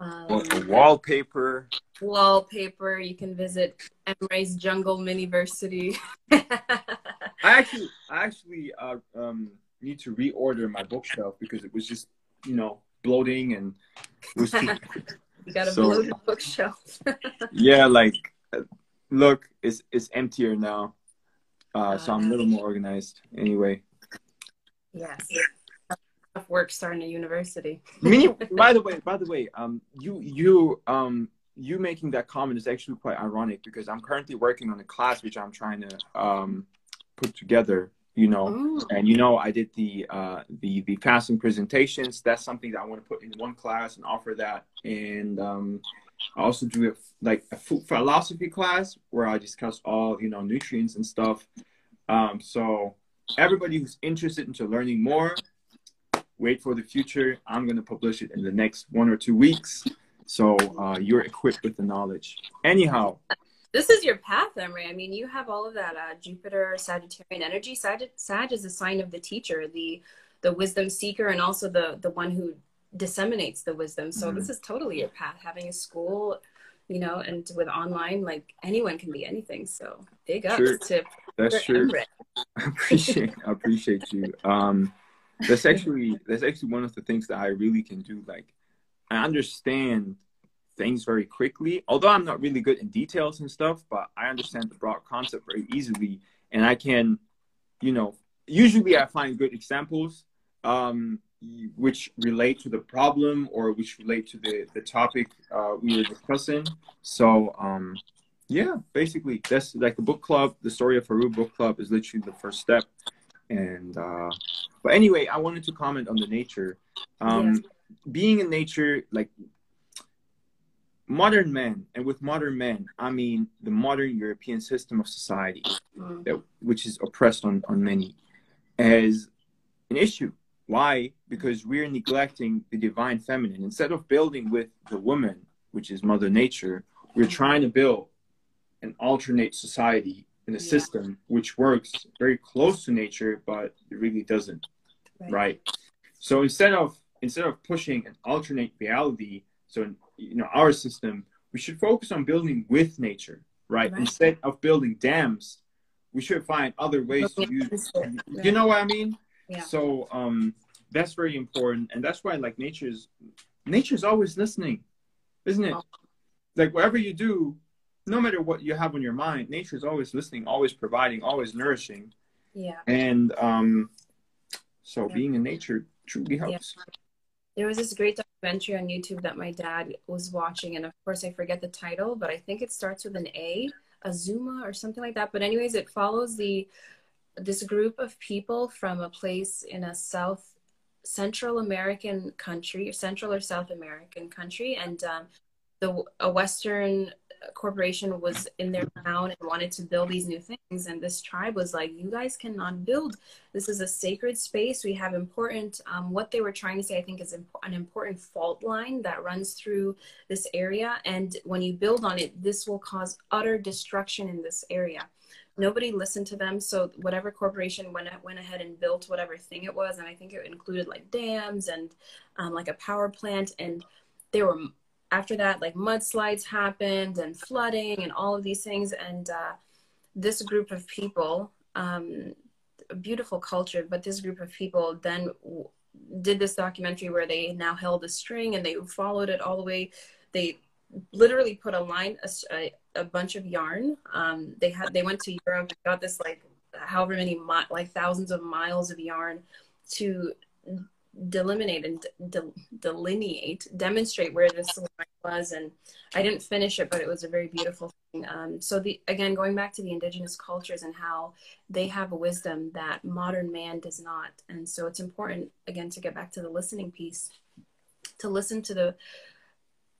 Um, wallpaper. Wallpaper. You can visit Emre's Jungle Miniversity. I actually, I actually uh, um, need to reorder my bookshelf because it was just, you know, bloating and was too. you got a so, bloated bookshelf. yeah, like, look, it's it's emptier now, uh, so I'm a little more organized. Anyway. Yes work starting a university. Many, by the way, by the way, um, you you um you making that comment is actually quite ironic because I'm currently working on a class which I'm trying to um put together. You know, Ooh. and you know, I did the uh the the fasting presentations. That's something that I want to put in one class and offer that. And um, I also do a, like a food philosophy class where I discuss all you know nutrients and stuff. Um, so everybody who's interested into learning more, wait for the future. I'm going to publish it in the next one or two weeks. So uh, you're equipped with the knowledge. Anyhow. This is your path, Emre. I mean, you have all of that uh, Jupiter, Sagittarian energy. Sag, Sag is a sign of the teacher, the the wisdom seeker, and also the the one who disseminates the wisdom. So mm-hmm. this is totally your path. Having a school, you know, and with online, like anyone can be anything. So big ups sure. to that's true. I appreciate I appreciate you. Um, that's actually that's actually one of the things that I really can do. Like I understand things very quickly, although I'm not really good in details and stuff, but I understand the broad concept very easily, and I can, you know, usually I find good examples um, which relate to the problem or which relate to the the topic uh, we were discussing. So um, yeah, basically that's like the book club. The story of Heru book club is literally the first step and uh, but anyway i wanted to comment on the nature um, yes. being in nature like modern men and with modern men i mean the modern european system of society mm. that, which is oppressed on, on many as an issue why because we're neglecting the divine feminine instead of building with the woman which is mother nature we're trying to build an alternate society in a yeah. system which works very close to nature but it really doesn't right. right. so instead of instead of pushing an alternate reality so in, you know our system we should focus on building with nature right, right. instead of building dams we should find other ways to use you know what i mean yeah. so um that's very important and that's why like nature's nature's always listening isn't it oh. like whatever you do no matter what you have on your mind, nature is always listening, always providing, always nourishing. Yeah. And um, so yeah. being in nature truly helps. Yeah. There was this great documentary on YouTube that my dad was watching, and of course I forget the title, but I think it starts with an A, Azuma or something like that. But anyways, it follows the this group of people from a place in a South Central American country, Central or South American country, and um, the a Western corporation was in their town and wanted to build these new things and this tribe was like you guys cannot build this is a sacred space we have important um, what they were trying to say i think is an important fault line that runs through this area and when you build on it this will cause utter destruction in this area nobody listened to them. So whatever corporation went went ahead and built whatever thing it was, and I think it included like dams and um, like a power plant, and they were after that like mudslides happened and flooding and all of these things, and uh, this group of people, um, a beautiful culture, but this group of people then did this documentary where they now held a string and they followed it all the way. They literally put a line, a, a bunch of yarn. Um, they had they went to Europe, got this like however many mi- like thousands of miles of yarn to delimitate and de- delineate, demonstrate where this was. And I didn't finish it, but it was a very beautiful thing. Um, so the again, going back to the indigenous cultures and how they have a wisdom that modern man does not. And so it's important again to get back to the listening piece, to listen to the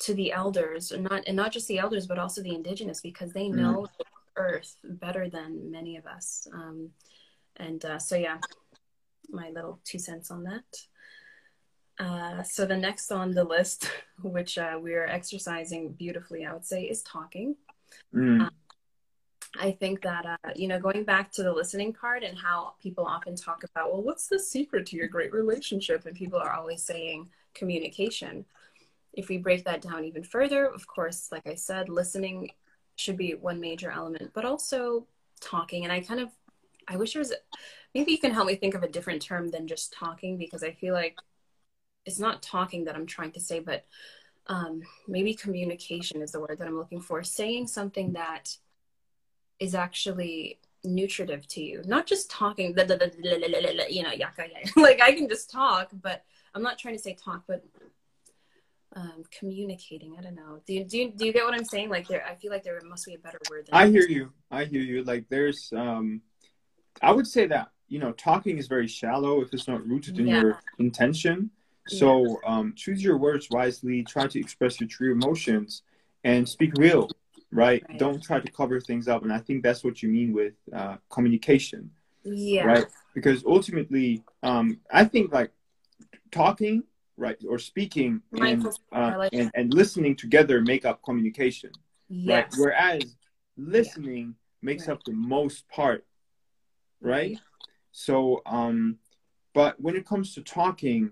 to the elders, and not and not just the elders, but also the indigenous, because they know mm. earth better than many of us. Um, and uh, so, yeah, my little two cents on that. Uh, so the next on the list, which uh, we are exercising beautifully, I would say, is talking. Mm. Uh, I think that uh, you know, going back to the listening part and how people often talk about, well, what's the secret to your great relationship? And people are always saying communication if we break that down even further, of course, like I said, listening should be one major element, but also talking. And I kind of, I wish there was, maybe you can help me think of a different term than just talking because I feel like it's not talking that I'm trying to say, but um, maybe communication is the word that I'm looking for. Saying something that is actually nutritive to you, not just talking, you know, yaka, yaka. like I can just talk, but I'm not trying to say talk, but um, communicating. I don't know. Do you, do you do you get what I'm saying? Like there, I feel like there must be a better word. I hear you. I hear you. Like there's, um, I would say that you know talking is very shallow if it's not rooted in yeah. your intention. So um, choose your words wisely. Try to express your true emotions and speak real. Right? right? Don't try to cover things up. And I think that's what you mean with uh, communication. Yeah. Right? Because ultimately, um, I think like talking right or speaking and, uh, and, and listening together make up communication yes. right whereas listening yeah. makes right. up the most part right mm-hmm. so um but when it comes to talking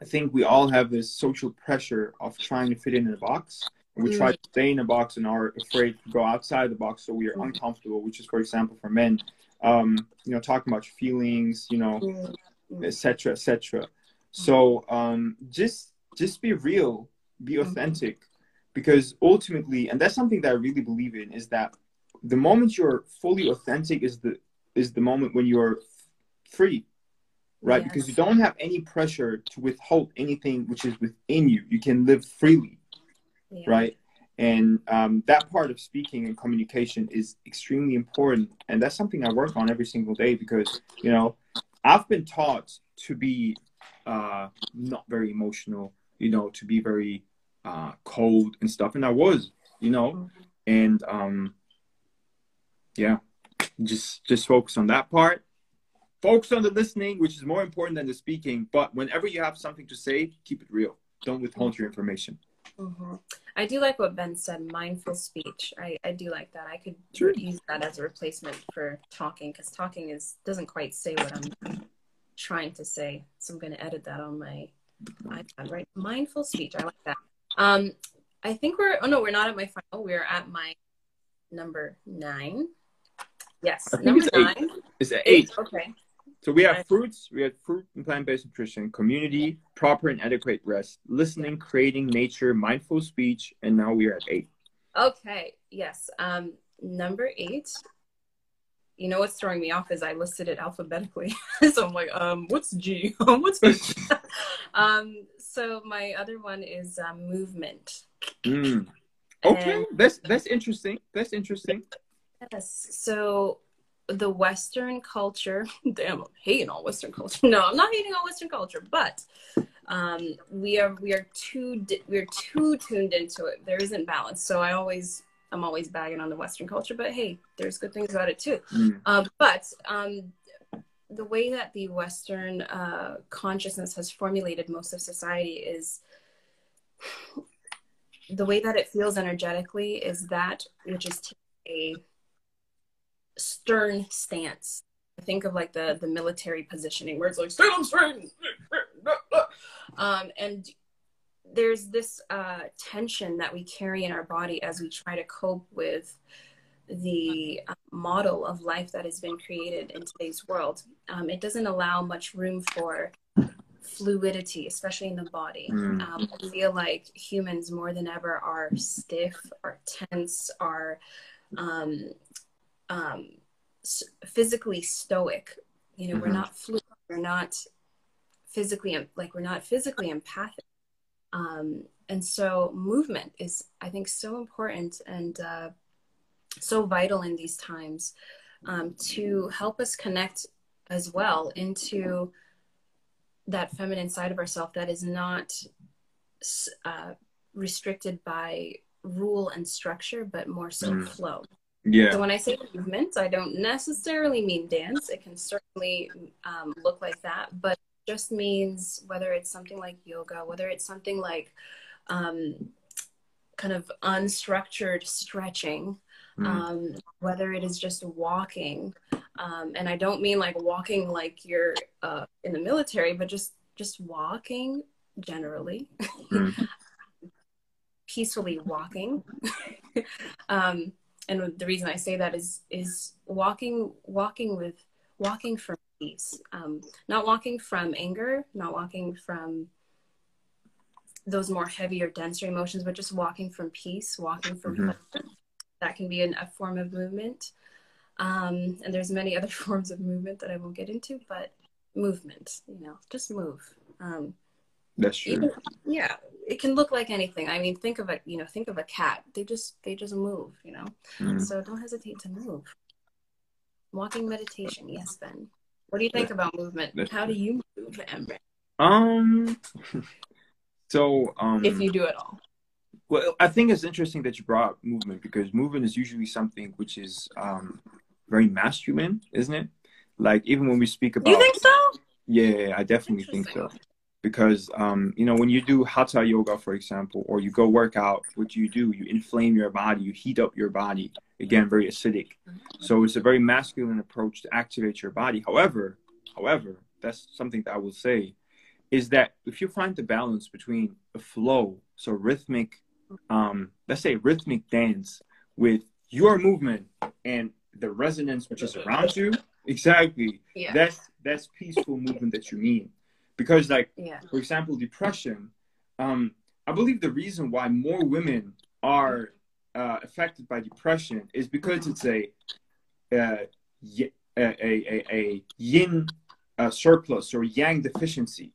i think we all have this social pressure of trying to fit in a box we mm. try to stay in a box and are afraid to go outside the box so we are mm. uncomfortable which is for example for men um you know talking about feelings you know etc mm. etc so um, just just be real, be mm-hmm. authentic, because ultimately, and that's something that I really believe in, is that the moment you're fully authentic is the is the moment when you're free, right? Yes. Because you don't have any pressure to withhold anything which is within you. You can live freely, yeah. right? And um, that part of speaking and communication is extremely important, and that's something I work on every single day because you know I've been taught to be uh, not very emotional, you know, to be very uh, cold and stuff. And I was, you know, and um, yeah, just just focus on that part. Focus on the listening, which is more important than the speaking. But whenever you have something to say, keep it real. Don't withhold your information. Mm-hmm. I do like what Ben said, mindful speech. I, I do like that. I could sure. use that as a replacement for talking because talking is doesn't quite say what I'm trying to say. So I'm going to edit that on my iPad, right? Mindful speech. I like that. Um, I think we're, oh no, we're not at my final. We're at my number nine. Yes, number it's nine. Eight. It's at eight. eight. Okay. So we have fruits, we have fruit and plant-based nutrition, community, proper and adequate rest, listening, creating nature, mindful speech, and now we are at eight. Okay. Yes. Um, number eight you know what's throwing me off is I listed it alphabetically. so I'm like, um, what's G? what's H? um, so my other one is um, movement. Mm. Okay, and, that's that's interesting. That's interesting. Yes. So the Western culture. Damn, I'm hating on Western culture. No, I'm not hating on Western culture, but um, we are we are too we are too tuned into it. There isn't balance. So I always I'm always bagging on the Western culture, but hey, there's good things about it too. Mm. Uh, but um, the way that the Western uh, consciousness has formulated most of society is the way that it feels energetically is that which is a stern stance. I think of like the the military positioning where it's like stand straight, um, and there's this uh, tension that we carry in our body as we try to cope with the uh, model of life that has been created in today's world. Um, it doesn't allow much room for fluidity, especially in the body. Mm. Um, I feel like humans more than ever are stiff, are tense, are um, um, physically stoic. You know, mm-hmm. we're not fluid, we're not physically like we're not physically empathic. Um, and so movement is, I think, so important and uh, so vital in these times um, to help us connect as well into that feminine side of ourselves that is not uh, restricted by rule and structure, but more so mm. flow. Yeah. So when I say movement, I don't necessarily mean dance. It can certainly um, look like that, but just means whether it's something like yoga, whether it's something like um, kind of unstructured stretching, mm. um, whether it is just walking. Um, and I don't mean like walking like you're uh, in the military, but just just walking generally, mm. peacefully walking. and the reason I say that is is walking walking with walking from peace, um, not walking from anger, not walking from those more heavier, denser emotions, but just walking from peace, walking from mm-hmm. that can be an, a form of movement. Um, and there's many other forms of movement that I won't get into, but movement, you know, just move. Um, That's true. Even, yeah, it can look like anything. I mean, think of a, you know, think of a cat. They just, they just move, you know. Mm. So don't hesitate to move. Walking meditation, yes, Ben. What do you think about movement? How do you move, Emre? Um. So, um, if you do it all. Well, I think it's interesting that you brought up movement because movement is usually something which is um, very masculine, isn't it? Like even when we speak about. You think so? Yeah, I definitely think so. Because um, you know, when you do hatha yoga, for example, or you go work out, what do you do? You inflame your body, you heat up your body. Again, very acidic. So it's a very masculine approach to activate your body. However, however, that's something that I will say is that if you find the balance between a flow, so rhythmic, um, let's say rhythmic dance with your movement and the resonance which is around you, exactly. Yeah. That's that's peaceful movement that you need. Because like yeah. for example, depression, um, I believe the reason why more women are uh, affected by depression is because it's a uh, a, a, a, yin uh, surplus or yang deficiency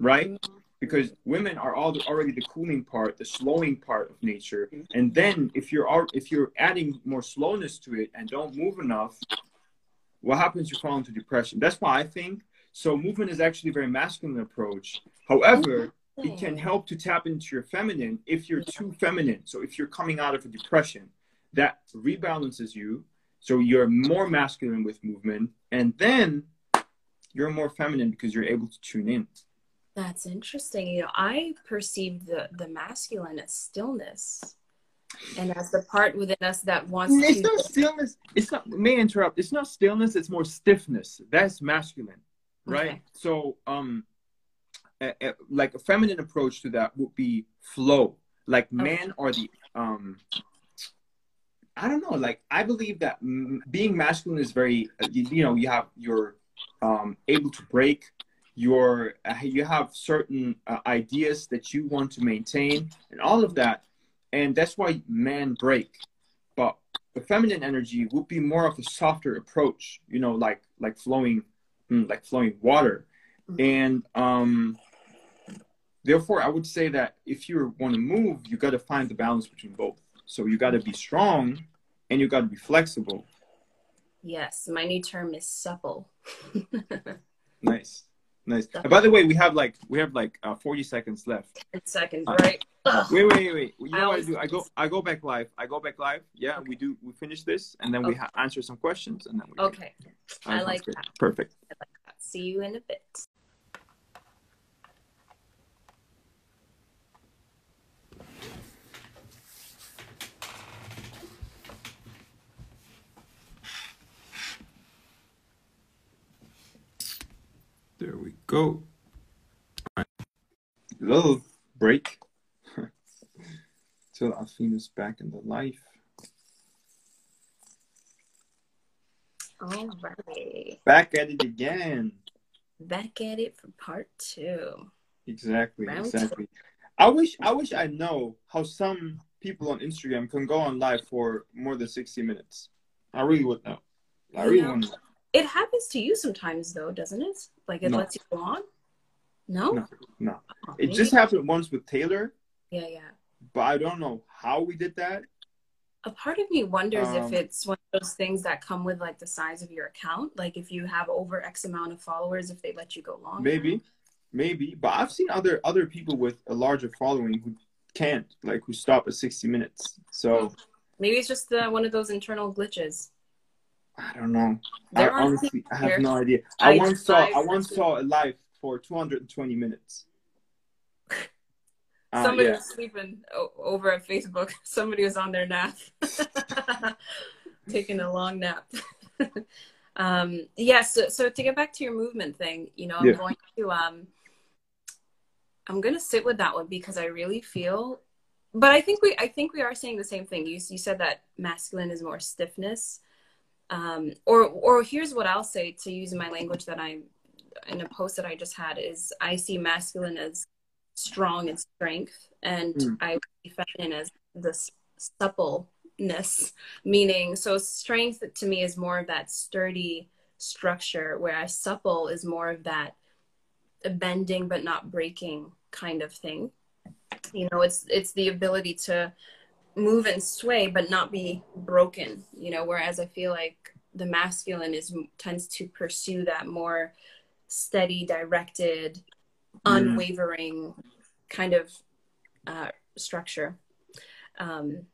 right? Mm-hmm. Because women are all the, already the cooling part, the slowing part of nature, and then if you're if you're adding more slowness to it and don't move enough, what happens? You fall into depression. That's why I think so. Movement is actually a very masculine approach. However, it can help to tap into your feminine if you're too feminine. So if you're coming out of a depression, that rebalances you. So you're more masculine with movement, and then you're more feminine because you're able to tune in. That's interesting. You know, I perceive the the masculine as stillness, and as the part within us that wants it's to. not stillness. It's not. May I interrupt? It's not stillness. It's more stiffness. That's masculine, right? Okay. So, um, a, a, like a feminine approach to that would be flow. Like okay. men are the um. I don't know. Like I believe that m- being masculine is very. Uh, you, you know, you have you're um able to break your uh, you have certain uh, ideas that you want to maintain and all of that and that's why men break but the feminine energy would be more of a softer approach you know like like flowing like flowing water mm-hmm. and um therefore i would say that if you want to move you got to find the balance between both so you got to be strong and you got to be flexible yes my new term is supple nice Nice. And by the way, we have like we have like uh, forty seconds left. Ten seconds, uh, Ugh. Wait, wait, wait. You know I what I do? I go, I go back live. I go back live. Yeah, okay. we do. We finish this, and then okay. we ha- answer some questions, and then we. Okay, I like that. Perfect. I like that. See you in a bit. There we go. Right. Little break. Till Athena's back in the life. All right. Back at it again. Back at it for part two. Exactly, Round exactly. I wish I wish I know how some people on Instagram can go on live for more than 60 minutes. I really would know. I really want to know. It happens to you sometimes, though, doesn't it? Like it No. lets you go on. No. No, no. Oh, It maybe- just happened once with Taylor, Yeah, yeah. But I don't know how we did that. A part of me wonders if Um, it's one of those things that come with like the size of your account. Like if you have over X amount of followers, if they let you go long. Maybe, maybe. But I've seen other other people with a larger following who can't, like who stop at 60 minutes. So Maybe it's just uh, one of those internal glitches. I don't know. I There are honestly I have no idea. I, I once saw I once saw a live for 220 minutes. Uh, Somebody yeah. was sleeping over at Facebook. Somebody was on their nap, taking a long nap. um, yeah. So, so to get back to your movement thing, you know, I'm Yeah. going to um, I'm going to sit with that one because I really feel. But I think we I think we are saying the same thing. You you said that masculine is more stiffness. Um, or or here's what I'll say to use my language that I'm in a post that I just had is I see masculine as strong and strength, and Mm. I feminine as this suppleness, meaning so strength to me is more of that sturdy structure, whereas supple is more of that bending but not breaking kind of thing. You know, it's it's the ability to move and sway but not be broken. You know, whereas I feel like the masculine is tends to pursue that more steady, directed. Unwavering kind of uh, structure. Um,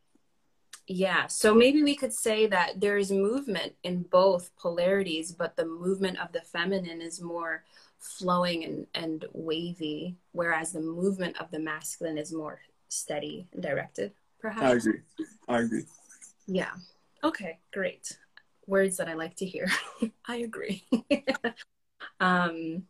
yeah, so maybe we could say that there is movement in both polarities, but the movement of the feminine is more flowing and, and wavy, whereas the movement of the masculine is more steady and directed, perhaps. I agree. I agree. Yeah. Okay, great. Words that I like to hear. I agree. um,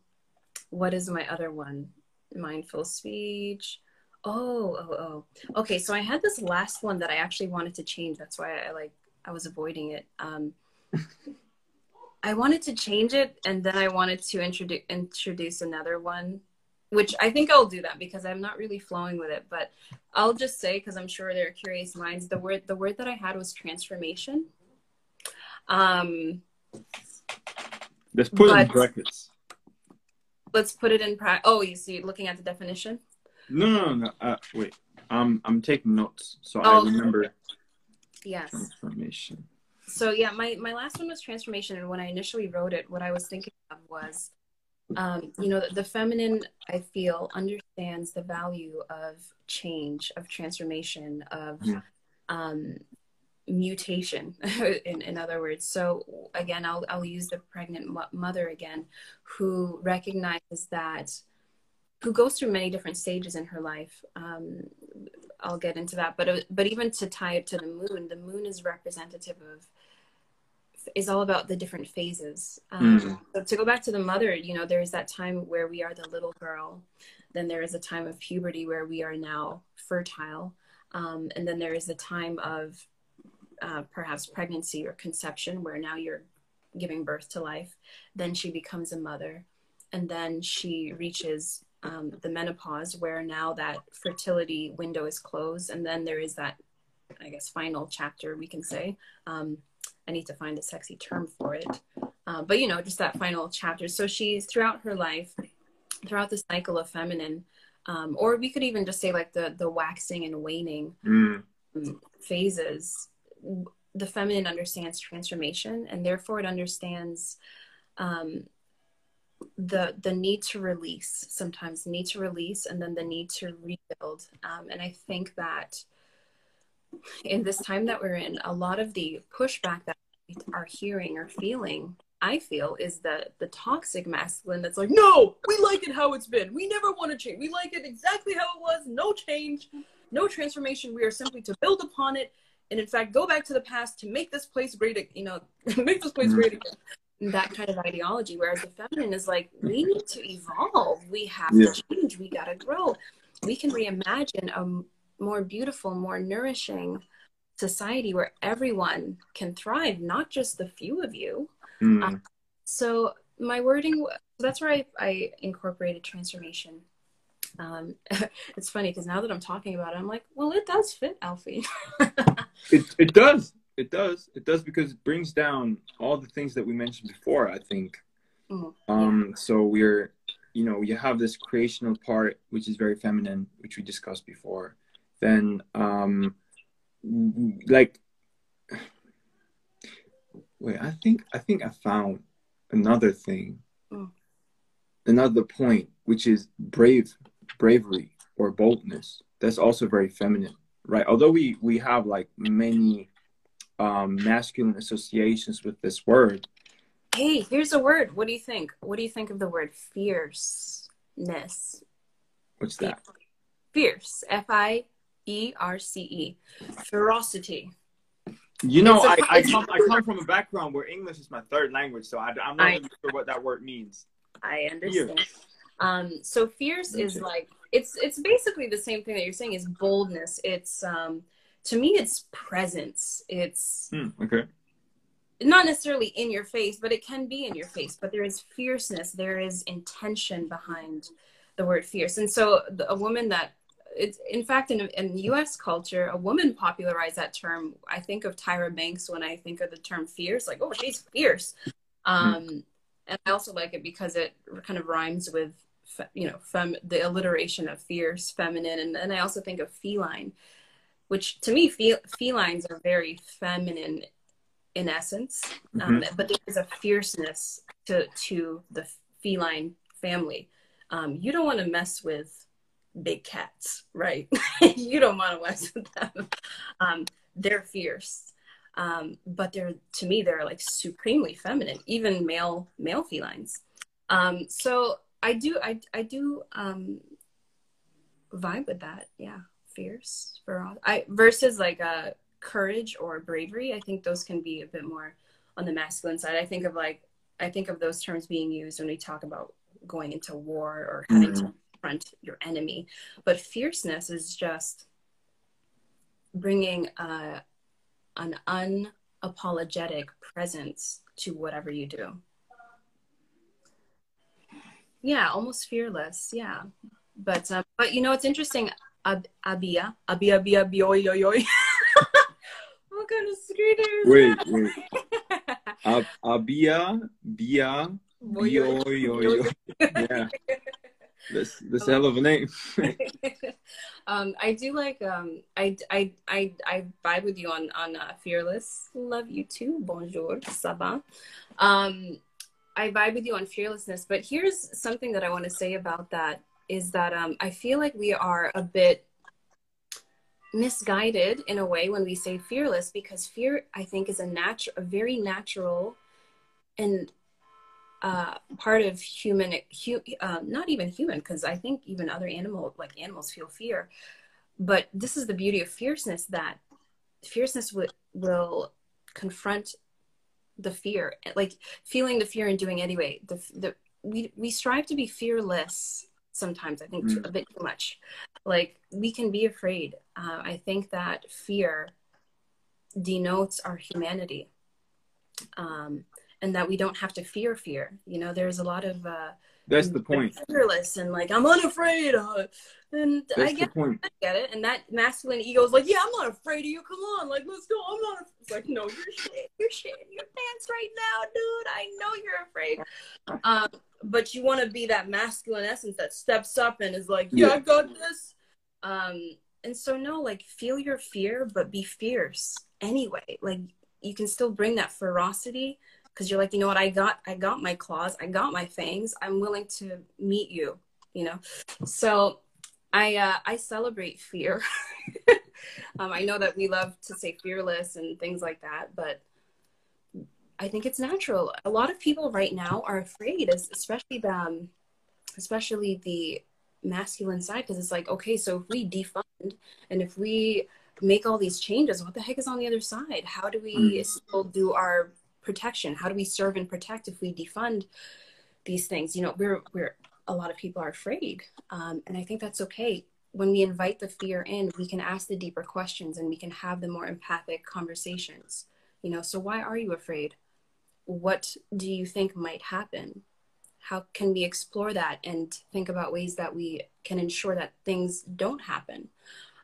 what is my other one? Mindful speech. Oh, oh, oh. Okay, so I had this last one that I actually wanted to change. That's why I like I was avoiding it. Um, I wanted to change it, and then I wanted to introduce introduce another one, which I think I'll do that because I'm not really flowing with it. But I'll just say because I'm sure there are curious minds. The word the word that I had was transformation. Um, Let's put it in brackets. Let's put it in pra- Oh, you see, looking at the definition. No, no, no. Uh, wait. I'm I'm taking notes so Oh. I remember Yes. transformation. So yeah, my my last one was transformation, and when I initially wrote it, what I was thinking of was, um, you know, the, the feminine I feel understands the value of change, of transformation, of Yeah. um, mutation. in in other words, so again, I'll I'll use the pregnant mo- mother again, who recognizes that, who goes through many different stages in her life. Um, I'll get into that, but but even to tie it to the moon, the moon is representative of is all about the different phases. Um, Mm. So to go back to the mother, you know, there is that time where we are the little girl, then there is a time of puberty where we are now fertile, um, and then there is a time of uh, perhaps pregnancy or conception where now you're giving birth to life. Then she becomes a mother, and then she reaches um, the menopause where now that fertility window is closed, and then there is that, I guess, final chapter we can say. Um, I need to find a sexy term for it, uh, but you know, just that final chapter. So she's throughout her life, throughout the cycle of feminine, um, or we could even just say like the the waxing and waning Mm. phases the feminine understands transformation and therefore it understands um, the the need to release sometimes need to release and then the need to rebuild. Um, and i think that in this time that we're in a lot of the pushback that we are hearing or feeling i feel is the the toxic masculine that's like no we like it how it's been. We never want to change. We like it exactly how it was. No change. No transformation. We are simply to build upon it and in fact go back to the past to make this place great you know make this place great mm-hmm. again that kind of ideology. Whereas the feminine is like, we mm-hmm. need to evolve. We have Yeah. to change. We got to grow. We can reimagine a more beautiful, more nourishing society where everyone can thrive, not just the few of you. Mm. Um, so my wording, that's where I, I incorporated transformation. Um, it's funny because now that I'm talking about it, I'm like, well, it does fit, Alfie. It it does. It does. It does because it brings down all the things that we mentioned before, I think. Mhm. Um so we're you know, you have this creational part which is very feminine, which we discussed before. Then um like wait, I think I think I found another thing. Mm. Another point, which is brave bravery or boldness. That's also very feminine right although we we have like many um masculine associations with this word hey, here's a word. What do you think? What do you think of the word fierceness? what's that Fierce. F I E R C E. Ferocity. you know It's a- I, I, it's- come, I come from a background where english is my third language so I, i'm not I- even sure what that word means I understand. Um, so fierce is like it's it's basically the same thing that you're saying is boldness. It's um to me it's presence. It's Hmm, okay not necessarily in your face, but it can be in your face. But there is fierceness. There is intention behind the word fierce. And so the, a woman that it's in fact in, in U.S. culture, a woman popularized that term. I think of Tyra Banks when I think of the term fierce, like oh she's fierce. Um, and I also like it because it kind of rhymes with you know fem the alliteration of fierce, feminine, and then I also think of feline, which to me fel- felines are very feminine in essence, um, but there is a fierceness to to the feline family. Um, you don't want to mess with big cats, right? you don't want to mess with them. Um, they're fierce, um, but they're to me they're like supremely feminine, even male male felines. Um, so I do I I do um, vibe with that. Yeah, fierce for I versus like a courage or bravery. I think those can be a bit more on the masculine side. I think of like I think of those terms being used when we talk about going into war or having to confront your enemy. But fierceness is just bringing uh, an unapologetic presence to whatever you do. Yeah, almost fearless. Yeah, but um, but you know it's interesting. Ab- Abia, Abia, Abia, Bioi, Yoi, Yoi. what kind of street is wait that? wait Ab- abia bia Boy, yo, bio yo yo yeah that's that's a hell of a name um, I do like um, I, I I I vibe with you on on uh, fearless. Love you too. Bonjour, ça va? Um, I vibe with you on fearlessness, but here's something that I want to say about that is that um, I feel like we are a bit misguided in a way when we say fearless because fear I think is a natural, a very natural and uh, part of human, hu- uh, not even human, because I think even other animal, like animals, feel fear. But this is the beauty of fierceness that fierceness w- will confront the fear, like feeling the fear and doing anyway. The, the we we strive to be fearless sometimes. I think too, a bit too much. Like we can be afraid. Uh, I think that fear denotes our humanity. Um, and that we don't have to fear fear. You know, there's a lot of uh, that's the point fearless and like I'm unafraid, uh, and I that's the get I get it. And that masculine ego is like, yeah, I'm not afraid of you. Come on, like let's go. I'm not. It's like, no, you're shit. You're shitting your pants right now, dude. I know you're afraid. Um, but you want to be that masculine essence that steps up and is like, yeah, Yeah. I got this. Um, and so no, like feel your fear, but be fierce anyway. Like you can still bring that ferocity because you're like, you know what, I got, I got my claws, I got my fangs. I'm willing to meet you. You know, so I uh, I celebrate fear. um, I know that we love to say fearless and things like that, but I think it's natural. A lot of people right now are afraid, especially the, um, especially the masculine side, because it's like, okay, so if we defund and if we make all these changes, what the heck is on the other side? How do we Mm. still do our protection? How do we serve and protect if we defund these things? You know we're we're a lot of people are afraid um, and i think that's okay. When we invite the fear in we can ask the deeper questions and we can have the more empathic conversations. You know so why are you afraid? What do you think might happen? How can we explore that and think about ways that we can ensure that things don't happen?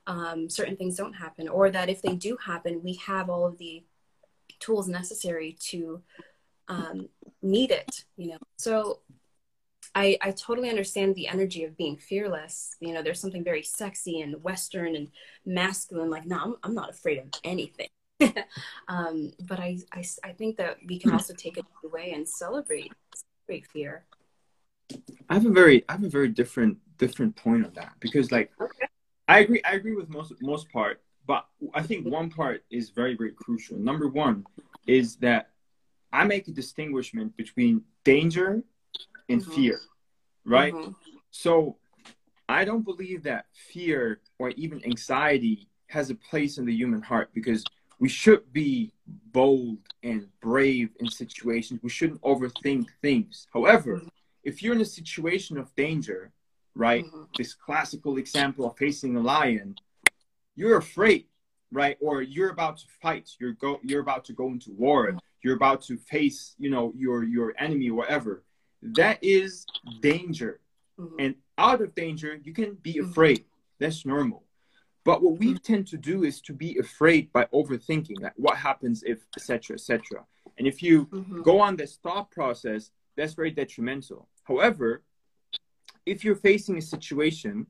Um, certain things don't happen or that if they do happen we have all of the tools necessary to um, meet it you know? So I, I totally understand the energy of being fearless. You know there's something very sexy and western and masculine like no i'm, I'm not afraid of anything. Um, but I, I, I think that we can also take it away and celebrate celebrate fear. I have a very i have a very different different point on that because like okay. i agree i agree with most most part but i think one part is very very crucial number one is that i make a distinguishment between danger and mm-hmm. fear right mm-hmm. so i don't believe that fear or even anxiety has a place in the human heart because we should be bold and brave in situations. We shouldn't overthink things. However, mm-hmm. if you're in a situation of danger, right, mm-hmm. this classical example of facing a lion, you're afraid, right? Or you're about to fight. You're go. You're about to go into war. Mm-hmm. You're about to face, you know, your your enemy, whatever. That is danger, mm-hmm. and out of danger, you can be mm-hmm. afraid. That's normal. But what we tend to do is to be afraid by overthinking, like what happens if, etc., etc. And if you mm-hmm. go on this thought process, that's very detrimental. However, if you're facing a situation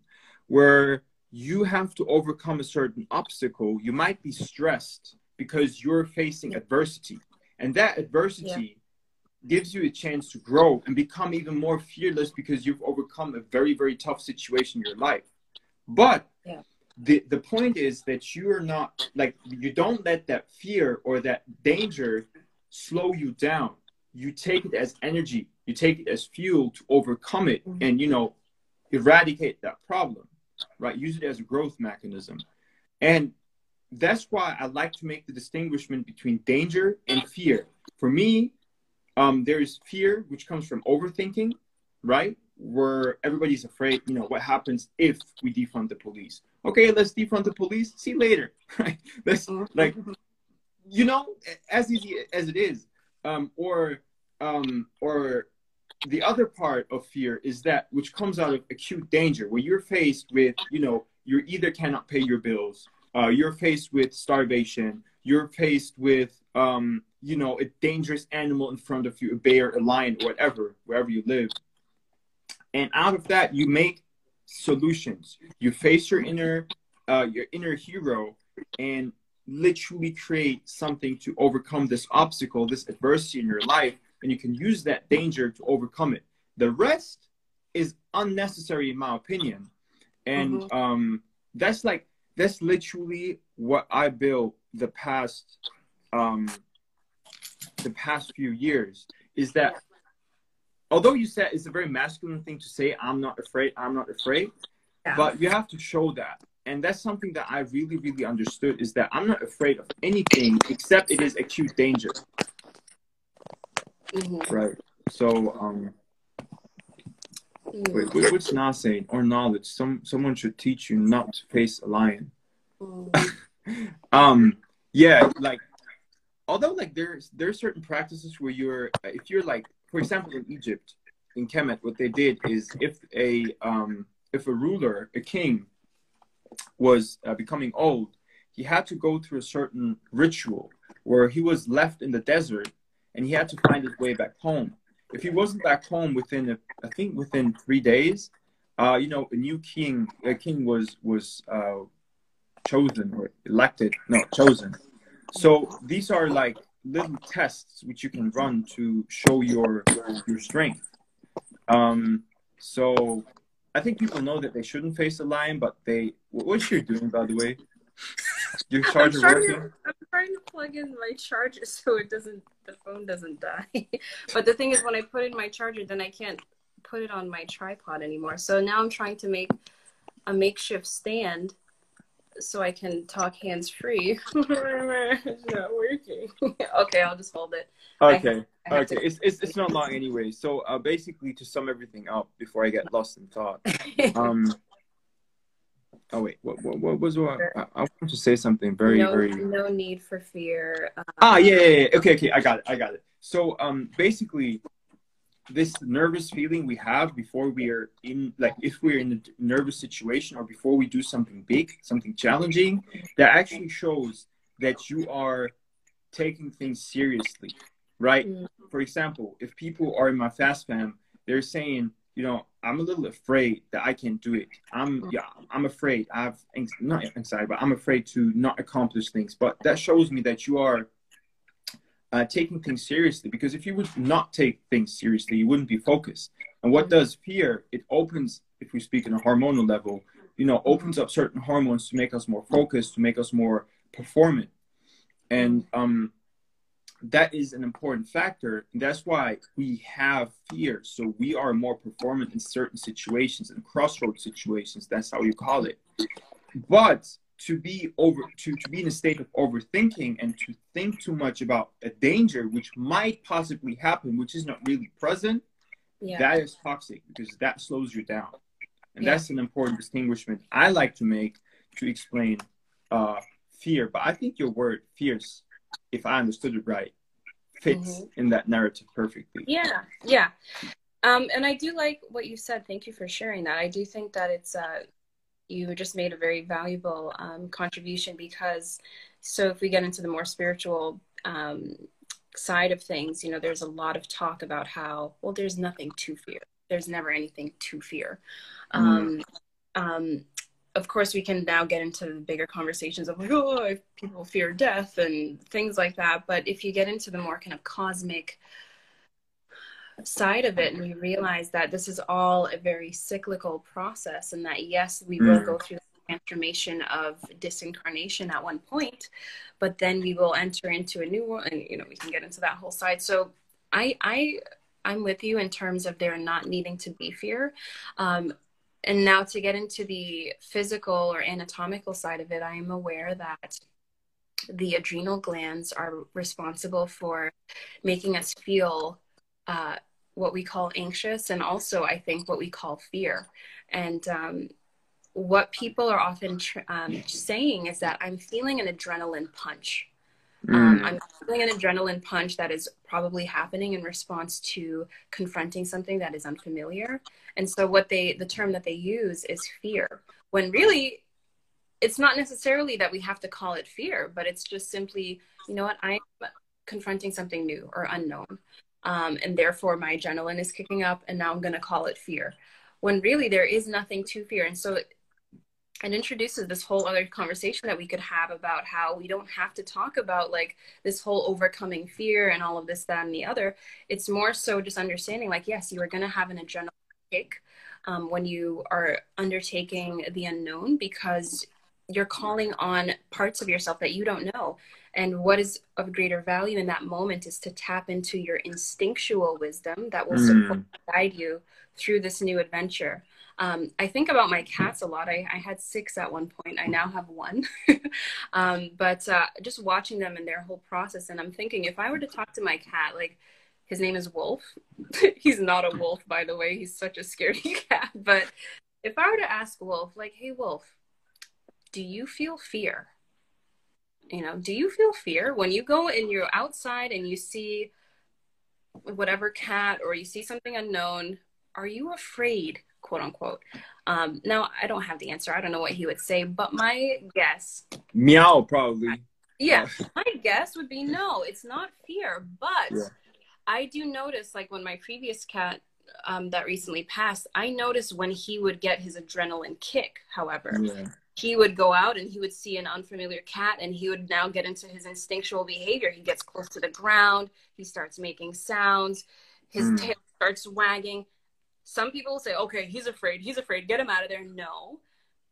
where you have to overcome a certain obstacle, you might be stressed because you're facing adversity. And that adversity yeah. gives you a chance to grow and become even more fearless because you've overcome a very, very tough situation in your life. But yeah the the point is that you are not like you don't let that fear or that danger slow you down you take it as energy you take it as fuel to overcome it mm-hmm. and you know eradicate that problem right use it as a growth mechanism and that's why i like to make the distinguishment between danger and fear for me um, there's fear which comes from overthinking right where everybody's afraid you know what happens if we defund the police okay, let's defund the police. See you later. Right? Let's mm-hmm. like, you know, as easy as it is. Um, or um, or the other part of fear is that which comes out of acute danger, where you're faced with, you know, you either cannot pay your bills, uh, you're faced with starvation, you're faced with, um, you know, a dangerous animal in front of you, a bear, a lion, whatever, wherever you live. And out of that, you make solutions. You face your inner uh, your inner hero and literally create something to overcome this obstacle, this adversity in your life, and you can use that danger to overcome it. The rest is unnecessary, in my opinion, and mm-hmm. um, that's like that's literally what I built the past um, the past few years. Is that although you said it's a very masculine thing to say, I'm not afraid, I'm not afraid, yeah. but you have to show that. And that's something that I really, really understood is that I'm not afraid of anything except it is acute danger. Mm-hmm. Right. So, um, mm-hmm. wait, what's not saying or knowledge? Some someone should teach you not to face a lion. Mm-hmm. um, yeah, like although like there's there's certain practices where you're if you're like for example, in Egypt, in Kemet, what they did is if a um, if a ruler, a king, was uh, becoming old, he had to go through a certain ritual where he was left in the desert and he had to find his way back home. If he wasn't back home within, a, I think within three days, uh, you know, a new king, a king was was uh, chosen or elected, no, chosen. So these are like little tests which you can run to show your your strength. Um, so I think people know that they shouldn't face a lion, but they. What's you doing, by the way? Your charger I'm working? I'm trying to plug in my charger so it doesn't, the phone doesn't die. but the thing is, when I put in my charger, then I can't put it on my tripod anymore. So now I'm trying to make a makeshift stand so I can talk hands free. it's not working. okay, I'll just hold it. Okay. I I okay. To... It's, it's it's not long anyway. So uh, basically, to sum everything up before I get lost in thought. Um. Oh wait. What what, what was what? I, I want to say something very no, very. No need for fear. Um... Ah yeah, yeah yeah. Okay okay. I got it. I got it. So um basically this nervous feeling we have before we are in like if we're in a nervous situation or before we do something big something challenging that actually shows that you are taking things seriously right mm. for example if people are in my fast fam they're saying you know i'm a little afraid that i can't do it. I'm mm. yeah i'm afraid. I have not anxiety but i'm afraid to not accomplish things. But that shows me that you are uh, taking things seriously because if you would not take things seriously you wouldn't be focused. And what does fear it opens if we speak in a hormonal level you know opens up certain hormones to make us more focused to make us more performant. And um that is an important factor. That's why we have fear. So we are more performant in certain situations and crossroad situations. That's how you call it. But to be over to, to be in a state of overthinking and to think too much about a danger which might possibly happen which is not really present yeah. that is toxic because that slows you down. And yeah. that's an important distinguishment i like to make to explain uh, fear. But i think your word fierce if i understood it right fits mm-hmm. in that narrative perfectly yeah yeah um, and I do like what you said. Thank you for sharing that. I do think that it's uh, you just made a very valuable um, contribution because so if we get into the more spiritual um, side of things you know there's a lot of talk about how well there's nothing to fear there's never anything to fear mm. um, um, of course we can now get into the bigger conversations of like oh people fear death and things like that. But if you get into the more kind of cosmic side of it and we realize that this is all a very cyclical process and that yes we will go mm. through the transformation of disincarnation at one point but then we will enter into a new one and you know we can get into that whole side. So i i i'm with you in terms of there not needing to be fear. Um, and now to get into the physical or anatomical side of it i am aware that the adrenal glands are responsible for making us feel uh, what we call anxious and also i think what we call fear. And um, what people are often tr- um, saying is that i'm feeling an adrenaline punch mm. um, i'm feeling an adrenaline punch that is probably happening in response to confronting something that is unfamiliar. And so what they the term that they use is fear when really it's not necessarily that we have to call it fear but it's just simply you know what i'm confronting something new or unknown. Um, and therefore my adrenaline is kicking up and now i'm going to call it fear when really there is nothing to fear. And so it introduces this whole other conversation that we could have about how we don't have to talk about like this whole overcoming fear and all of this that and the other it's more so just understanding like yes you are going to have an adrenaline kick um, when you are undertaking the unknown because you're calling on parts of yourself that you don't know and what is of greater value in that moment is to tap into your instinctual wisdom that will support mm. guide you through this new adventure. Um, I think about my cats a lot. I, I, had six at one point. I now have one. um, but uh, just watching them and their whole process, and I'm thinking if I were to talk to my cat, like his name is Wolf. He's not a wolf, by the way. He's such a scaredy cat. But if I were to ask Wolf, like, hey, Wolf, do you feel fear? you know do you feel fear when you go and you're outside and you see whatever cat or you see something unknown are you afraid quote unquote um, now i don't have the answer i don't know what he would say but my guess meow probably yeah my guess would be no it's not fear but yeah. i do notice like when my previous cat um, that recently passed i noticed when he would get his adrenaline kick however yeah he would go out and he would see an unfamiliar cat and he would now get into his instinctual behavior. He gets close to the ground, he starts making sounds, his mm. tail starts wagging. Some people say, okay, he's afraid, he's afraid, get him out of there. No,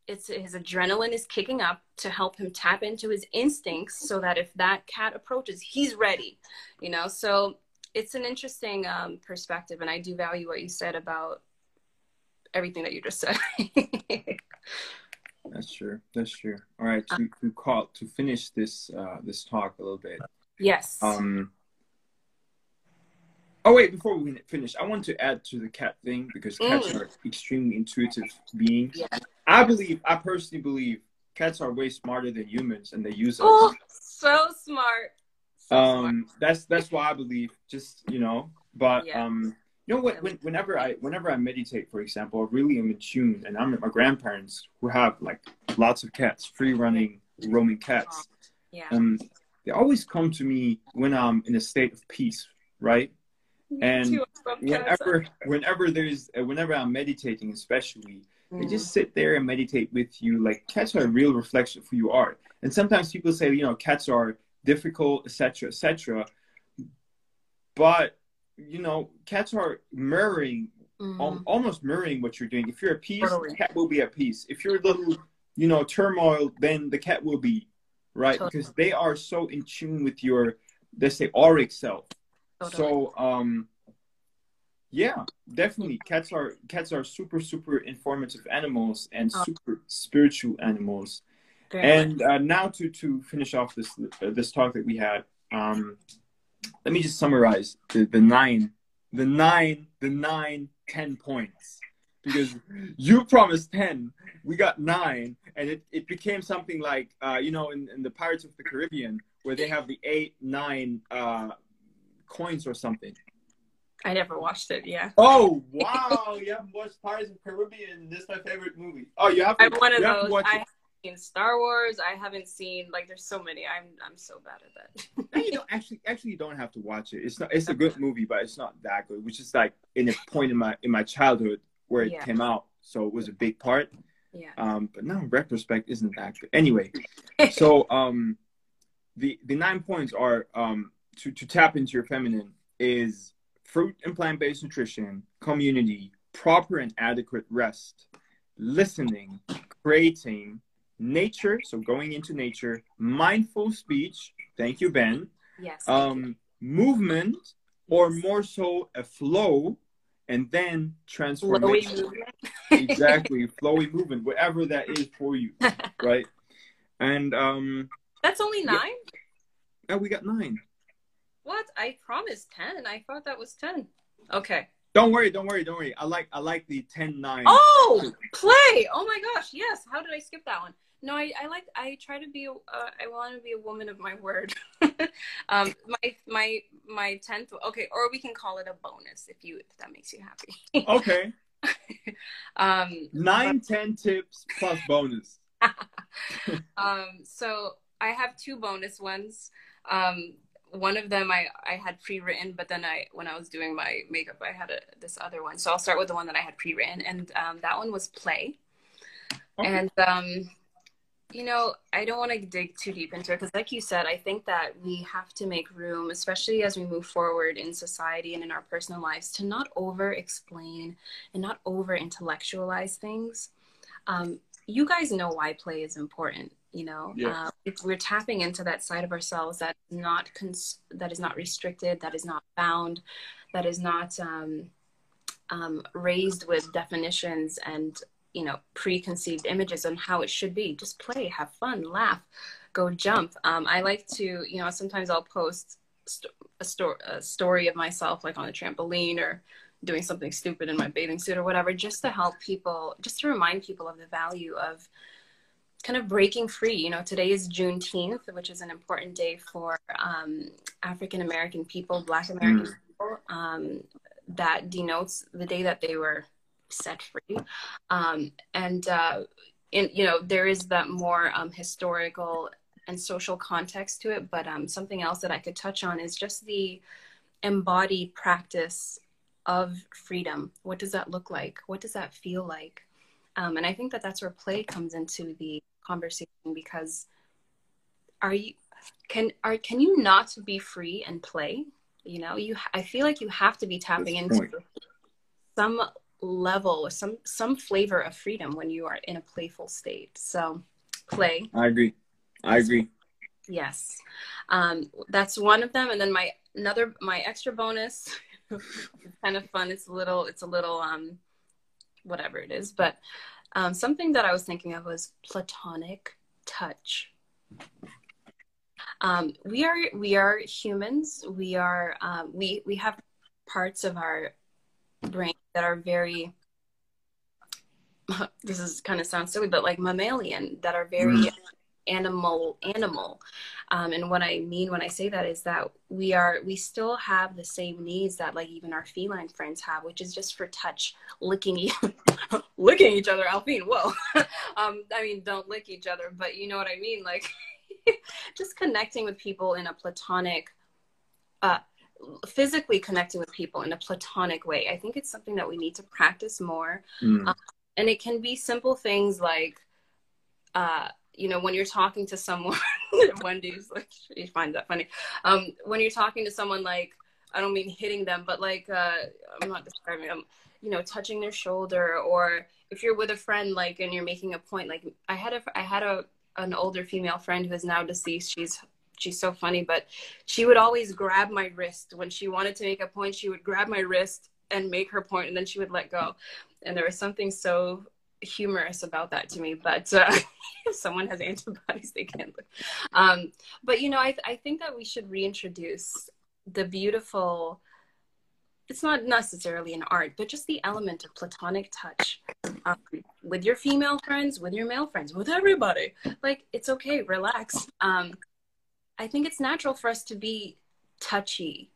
it's his adrenaline is kicking up to help him tap into his instincts so that if that cat approaches, he's ready, you know? So it's an interesting um, perspective. And I do value what you said about everything that you just said. That's true. That's true. All right, to to call to finish this uh this talk a little bit. Yes. Um. Oh wait, before we finish, I want to add to the cat thing because cats Mm. are extremely intuitive beings. Yeah. I believe, I personally believe, cats are way smarter than humans, and they use us. Oh, so smart. So smart. um that's that's why i believe just you know but Yeah. um you know what when, whenever i whenever i meditate for example i really am in tune and i'm with my grandparents who have like lots of cats free running roaming cats Yeah. um they always come to me when i'm in a state of peace right and Two of them cats. whenever whenever there's uh, whenever i'm meditating especially they Mhm. just sit there and meditate with you. Like cats are a real reflection of who you are. And sometimes people say, you know, cats are difficult, etc., etc. But you know, cats are mirroring, al- almost mirroring what you're doing. If you're at peace, Totally. the cat will be at peace. If you're a little, you know, turmoil, then the cat will be, right? Totally. Because they are so in tune with your, let's say, auric self. Totally. So, um, yeah, definitely. Cats are cats are super super informative animals and Oh. super spiritual animals. And uh, now to to finish off this uh, this talk that we had, um, let me just summarize the, the nine, the nine, the nine, ten points. Because you promised ten, we got nine, and it, it became something like uh, you know in, in the Pirates of the Caribbean where they have the eight nine uh, coins or something. I never watched it. Yeah. Oh wow! you haven't watched Pirates of the Caribbean. This is my favorite movie. Oh, you have to. I'm one of you have to those. I haven't seen Star Wars. I haven't seen like there's so many. I'm I'm so bad at that. No, you don't actually. Actually, you don't have to watch it. It's not. It's a good movie, but it's not that good. Which is like in a point in my in my childhood where it Yeah. came out, so it was a big part. yeah. Um, but now retrospect, isn't that good? Anyway, so um, the the nine points are um to to tap into your feminine is fruit and plant based nutrition, community, proper and adequate rest, listening, creating, nature. So going into nature, mindful speech. Thank you, Ben. yes. you. Um, movement, or more so a flow, and then Flowy transformation movement. exactly flowy movement whatever that is for you right and um That's only Yeah. nine. oh, we got nine What? I promised ten. I thought that was ten. Okay. don't worry don't worry don't worry i like i like the 10 9 Oh, play! Oh my gosh, yes. How did I skip that one? No, I, I like. I try to be. Uh, I want to be a woman of my word. um, my my my tenth. Okay, or we can call it a bonus if you if that makes you happy. okay um, nine ten tips plus bonus um, so I have two bonus ones. Um, one of them I, I had pre-written, but then I when I was doing my makeup, I had a, this other one. So I'll start with the one that I had pre-written, and um, that one was play. Okay. And um, you know, I don't want to dig too deep into it because, like you said, I think that we have to make room, especially as we move forward in society and in our personal lives, to not over-explain and not over-intellectualize things. Um, you guys know why play is important you know Yeah. uh, we're tapping into that side of ourselves that is not cons- that is not restricted that is not bound that is not um, um, raised with definitions and you know preconceived images on how it should be just play have fun laugh go jump um, i like to you know sometimes i'll post st- a, sto- a story of myself like on a trampoline or doing something stupid in my bathing suit or whatever just to help people just to remind people of the value of kind of breaking free you know today is juneteenth which is an important day for um, african american people black american people um, that denotes the day that they were set free. Um, and uh, in, you know there is that more um, historical and social context to it but um, something else that i could touch on is just the embodied practice of freedom. What does that look like? What does that feel like? Um, and i think that that's where play comes into the conversation because are you can are can you not be free and play? You know you i feel like you have to be tapping That's into some level some some flavor of freedom when you are in a playful state. So play. I agree. I agree. Yes, um, that's one of them, and then my another my extra bonus. it's kind of fun. It's a little. It's a little um, whatever it is, but Um, something that I was thinking of was platonic touch. Um, we are we are humans. We are um, we we have parts of our brain that are very. This is kind of sounds silly, but like mammalian that are very mm. Animal animal. Um, and what I mean when I say that is that we are we still have the same needs that like even our feline friends have, which is just for touch, licking licking each other. Alfine, whoa. um, I mean, don't lick each other, but you know what I mean, like just connecting with people in a platonic. Uh, physically connecting with people in a platonic way. I think it's something that we need to practice more. Mm. Um, and it can be simple things like, uh, you know, when you're talking to someone, Wendy's like, you find that funny. Um, when you're talking to someone, like, I don't mean hitting them, but like, uh, I'm not describing them, you know, touching their shoulder, or if you're with a friend, like, and you're making a point, like, I had a, I had a, an older female friend who is now deceased. She's, she's so funny, but she would always grab my wrist when she wanted to make a point. She would grab my wrist and make her point, and then she would let go. And there was something so humorous about that to me, but uh, if someone has antibodies, they can. not Um, but you know, I, I think that we should reintroduce the beautiful. It's not necessarily an art, but just the element of platonic touch um, with your female friends, with your male friends, with everybody. Like it's okay, relax. Um, I think it's natural for us to be touchy.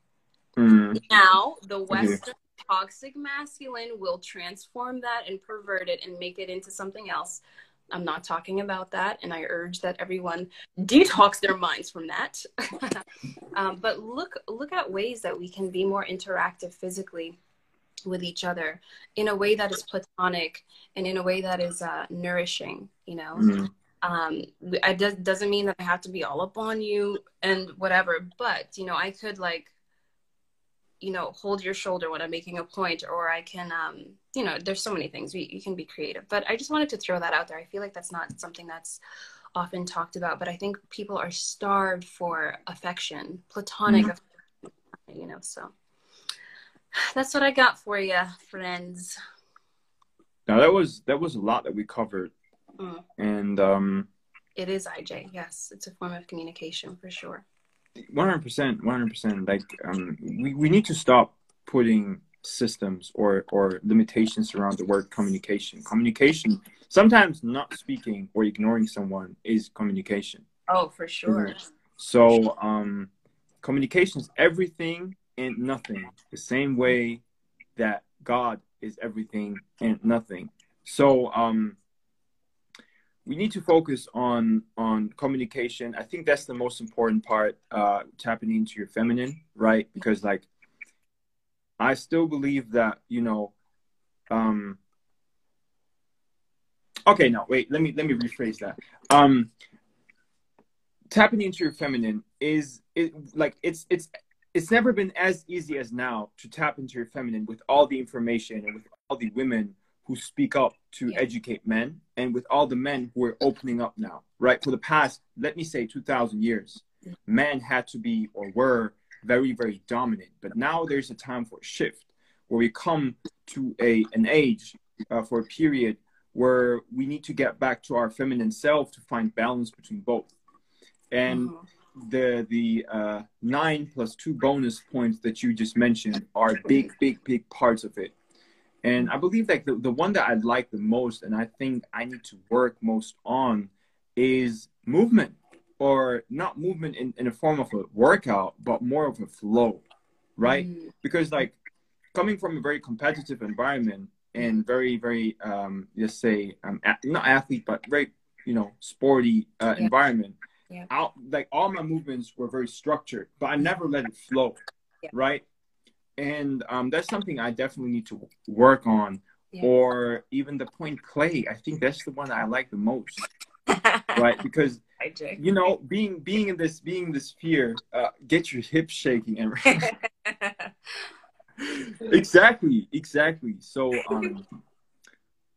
Mm. Now, the Western toxic masculine will transform that and pervert it and make it into something else. I'm not talking about that, and I urge that everyone detox their minds from that. um, but look, look at ways that we can be more interactive physically with each other in a way that is platonic and in a way that is uh, nourishing. You know, mm-hmm. um, it doesn't mean that I have to be all up on you and whatever, but you know, I could like you know hold your shoulder when i'm making a point or i can um you know there's so many things. We, you can be creative. But i just wanted to throw that out there. I feel like that's not something that's often talked about but i think people are starved for affection platonic mm-hmm. affection, you know so. That's what i got for you friends. Now that was that was a lot that we covered. Mm. and um it is ij yes. It's a form of communication for sure 100% 100% like um, we, we need to stop putting systems or or limitations around the word communication. Communication sometimes not speaking or ignoring someone is communication. Oh for sure. So um communication is everything and nothing. The same way that god is everything and nothing. So um we need to focus on on communication. I think that's the most important part uh tapping into your feminine right? Because like i still believe that you know um okay no wait let me let me rephrase that. Um tapping into your feminine is it like it's it's it's never been as easy as now to tap into your feminine with all the information and with all the women who speak up to yeah. educate men and with all the men who are opening up now, right? For the past, let me say 2000 years, men had to be or were very, very dominant. But now there's a time for a shift where we come to a, an age uh, for a period where we need to get back to our feminine self to find balance between both. And mm-hmm. the the uh, nine plus two bonus points that you just mentioned are big, big, big parts of it. And I believe like the, the one that I like the most and I think I need to work most on is movement or not movement in, in a form of a workout, but more of a flow, right? Mm. Because like coming from a very competitive environment and very, very, um, let's say, um, a- not athlete, but very, you know, sporty uh, yeah. environment, yeah. Out, like all my movements were very structured, but I never let it flow, yeah. right? And um, that's something I definitely need to work on. Yeah. Or even the point clay, I think that's the one I like the most, right? Because you know, being being in this being in this fear, uh, get your hips shaking and exactly, exactly. So, um,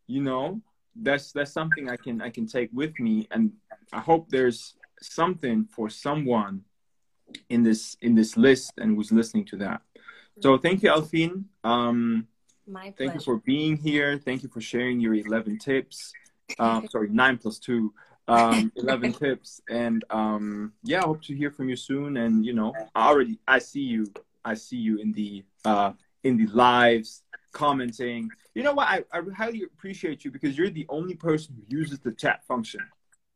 you know, that's that's something I can I can take with me, and I hope there's something for someone in this in this list and who's listening to that. So thank you, Alfine. Um, My pleasure. Thank you for being here. Thank you for sharing your 11 tips. Um, sorry, nine plus two. Um, 11 tips. And um, yeah, I hope to hear from you soon. And, you know, I already, I see you, I see you in the, uh, in the lives commenting. You know what? I, I highly appreciate you because you're the only person who uses the chat function,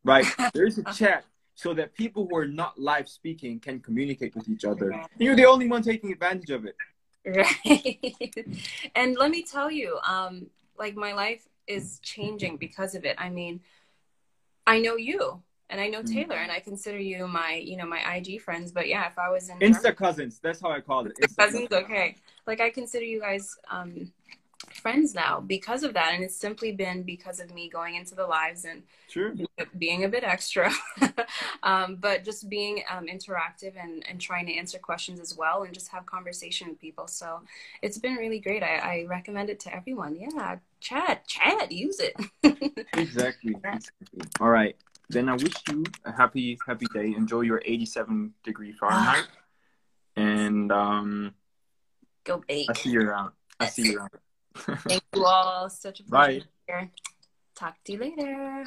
right? There's a chat so that people who are not live speaking can communicate with each other. You're the only one taking advantage of it. Right. and let me tell you, um, like my life is changing because of it. I mean, I know you and I know Mm. Taylor and I consider you my, you know, my IG friends. But yeah, if I was in Insta cousins. That's how I call it. Insta cousins, okay. Like I consider you guys um friends now because of that. And it's simply been because of me going into the lives and Sure. being a bit extra, um, but just being um, interactive and, and trying to answer questions as well and just have conversation with people. So it's been really great. I, I recommend it to everyone. Yeah, chat, chat, use it. Exactly. exactly. All right. Then I wish you a happy, happy day. Enjoy your 87 degree Fahrenheit. and um, Go bake. I see you around. I see you around. Thank you all. Such a Bye. pleasure. Talk to you later.